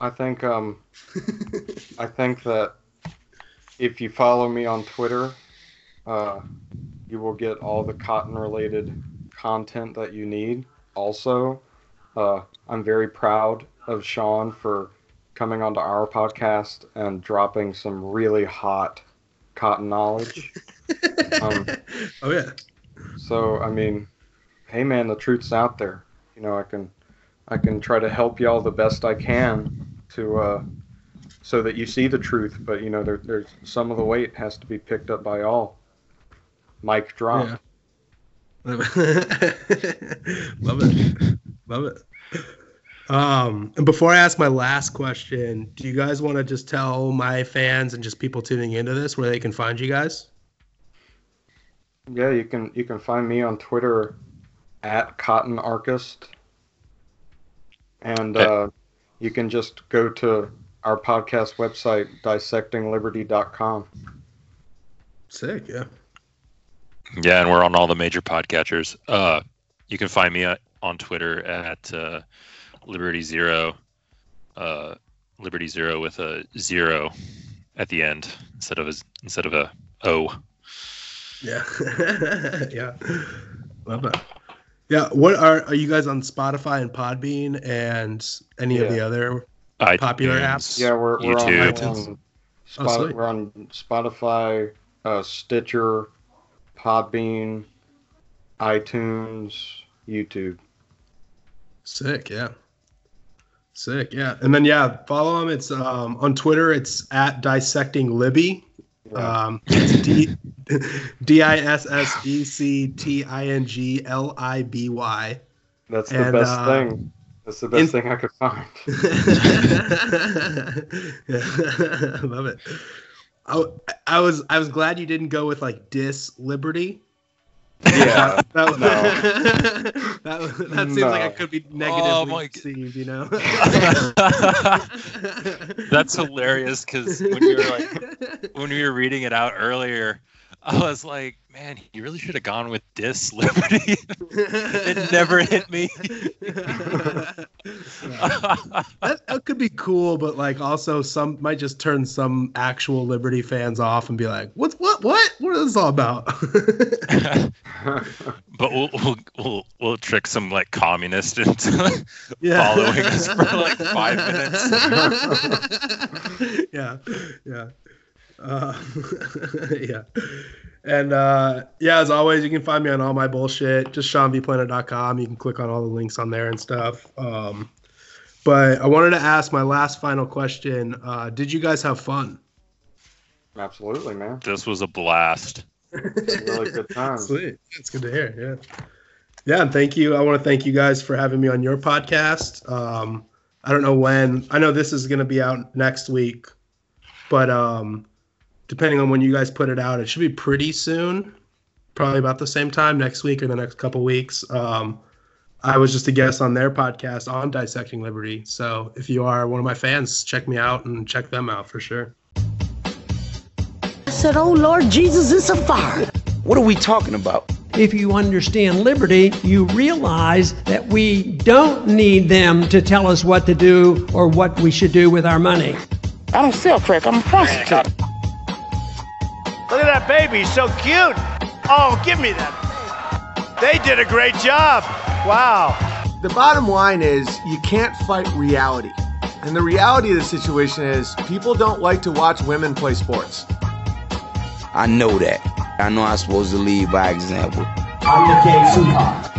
I think um I think that if you follow me on Twitter, uh you will get all the cotton related content that you need. Also, uh, I'm very proud of Sean for coming onto our podcast and dropping some really hot cotton knowledge. *laughs* um, oh yeah. So I mean, hey man, the truth's out there. You know, I can I can try to help y'all the best I can to uh, so that you see the truth. But you know, there, there's some of the weight has to be picked up by all. Mike drop. Yeah. *laughs* Love it. Love it. Um, and before I ask my last question, do you guys want to just tell my fans and just people tuning into this where they can find you guys? Yeah, you can you can find me on Twitter at Cotton Archist, and uh, you can just go to our podcast website dissectingliberty.com. Sick, yeah. Yeah, and we're on all the major podcatchers. Uh, you can find me on Twitter at uh, Liberty Zero, uh, Liberty Zero with a zero at the end instead of a instead of a O. Yeah, *laughs* yeah, love it. Yeah, what are are you guys on Spotify and Podbean and any Yeah. of the other iTunes, popular apps? Yeah, we're, we're on, YouTube. we're on, Oh, we're on Spotify, uh, Stitcher, Podbean, iTunes, YouTube. Sick, yeah. Sick, yeah. And then yeah, follow him. It's um on Twitter. It's at dissecting Libby. Um, it's D *laughs* D I S S E C T I N G L I B Y. That's the And, best uh, thing. That's the best in- thing I could find. *laughs* I love it. I, I was I was glad you didn't go with like dis liberty. Yeah, *laughs* that, no. *laughs* that, that seems like it could be negatively Oh my received, you know. That's hilarious because when you were like when we were reading it out earlier, I was like, man, he really should have gone with this liberty. *laughs* it never hit me. *laughs* that, that could be cool, but like also some might just turn some actual Liberty fans off and be like, "What? What? What? What is this all about?" *laughs* but we'll, we'll we'll we'll trick some like communist into Yeah. following us for like five minutes. yeah, yeah, uh, *laughs* yeah. And uh, yeah, as always, you can find me on all my bullshit. Just SeanVPlanet.com. You can click on all the links on there and stuff. Um, but I wanted to ask my last final question. Uh, did you guys have fun? Absolutely, man. This was a blast. Really good *laughs* time. Sweet. It's good to hear. Yeah. Yeah. And thank you. I want to thank you guys for having me on your podcast. Um, I don't know when. I know this is going to be out next week, but um, depending on when you guys put it out, it should be pretty soon. Probably about the same time next week or the next couple weeks. Um, I was just a guest on their podcast on Dissecting Liberty. So if you are one of my fans, check me out and check them out for sure. I said, Oh Lord Jesus, it's a fire. What are we talking about? If you understand liberty, you realize that we don't need them to tell us what to do or what we should do with our money. I don't sell crack. I'm a prostitute. Look at that baby, he's so cute. Oh, give me that. They did a great job. Wow. The bottom line is you can't fight reality. And the reality of the situation is people don't like to watch women play sports. I know that. I know I'm supposed to lead by example. I'm the king, sweetheart.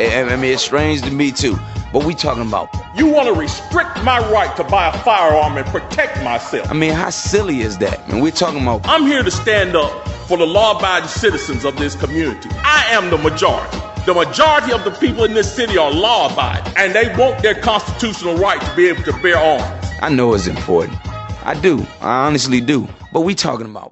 I, I mean, it's strange to me too. But we talking about. You want to restrict my right to buy a firearm and protect myself. I mean, how silly is that? And we're talking about. I'm here to stand up for the law-abiding citizens of this community. I am the majority. The majority of the people in this city are law-abiding, and they want their constitutional right to be able to bear arms. I know it's important. I do. I honestly do. But we talking about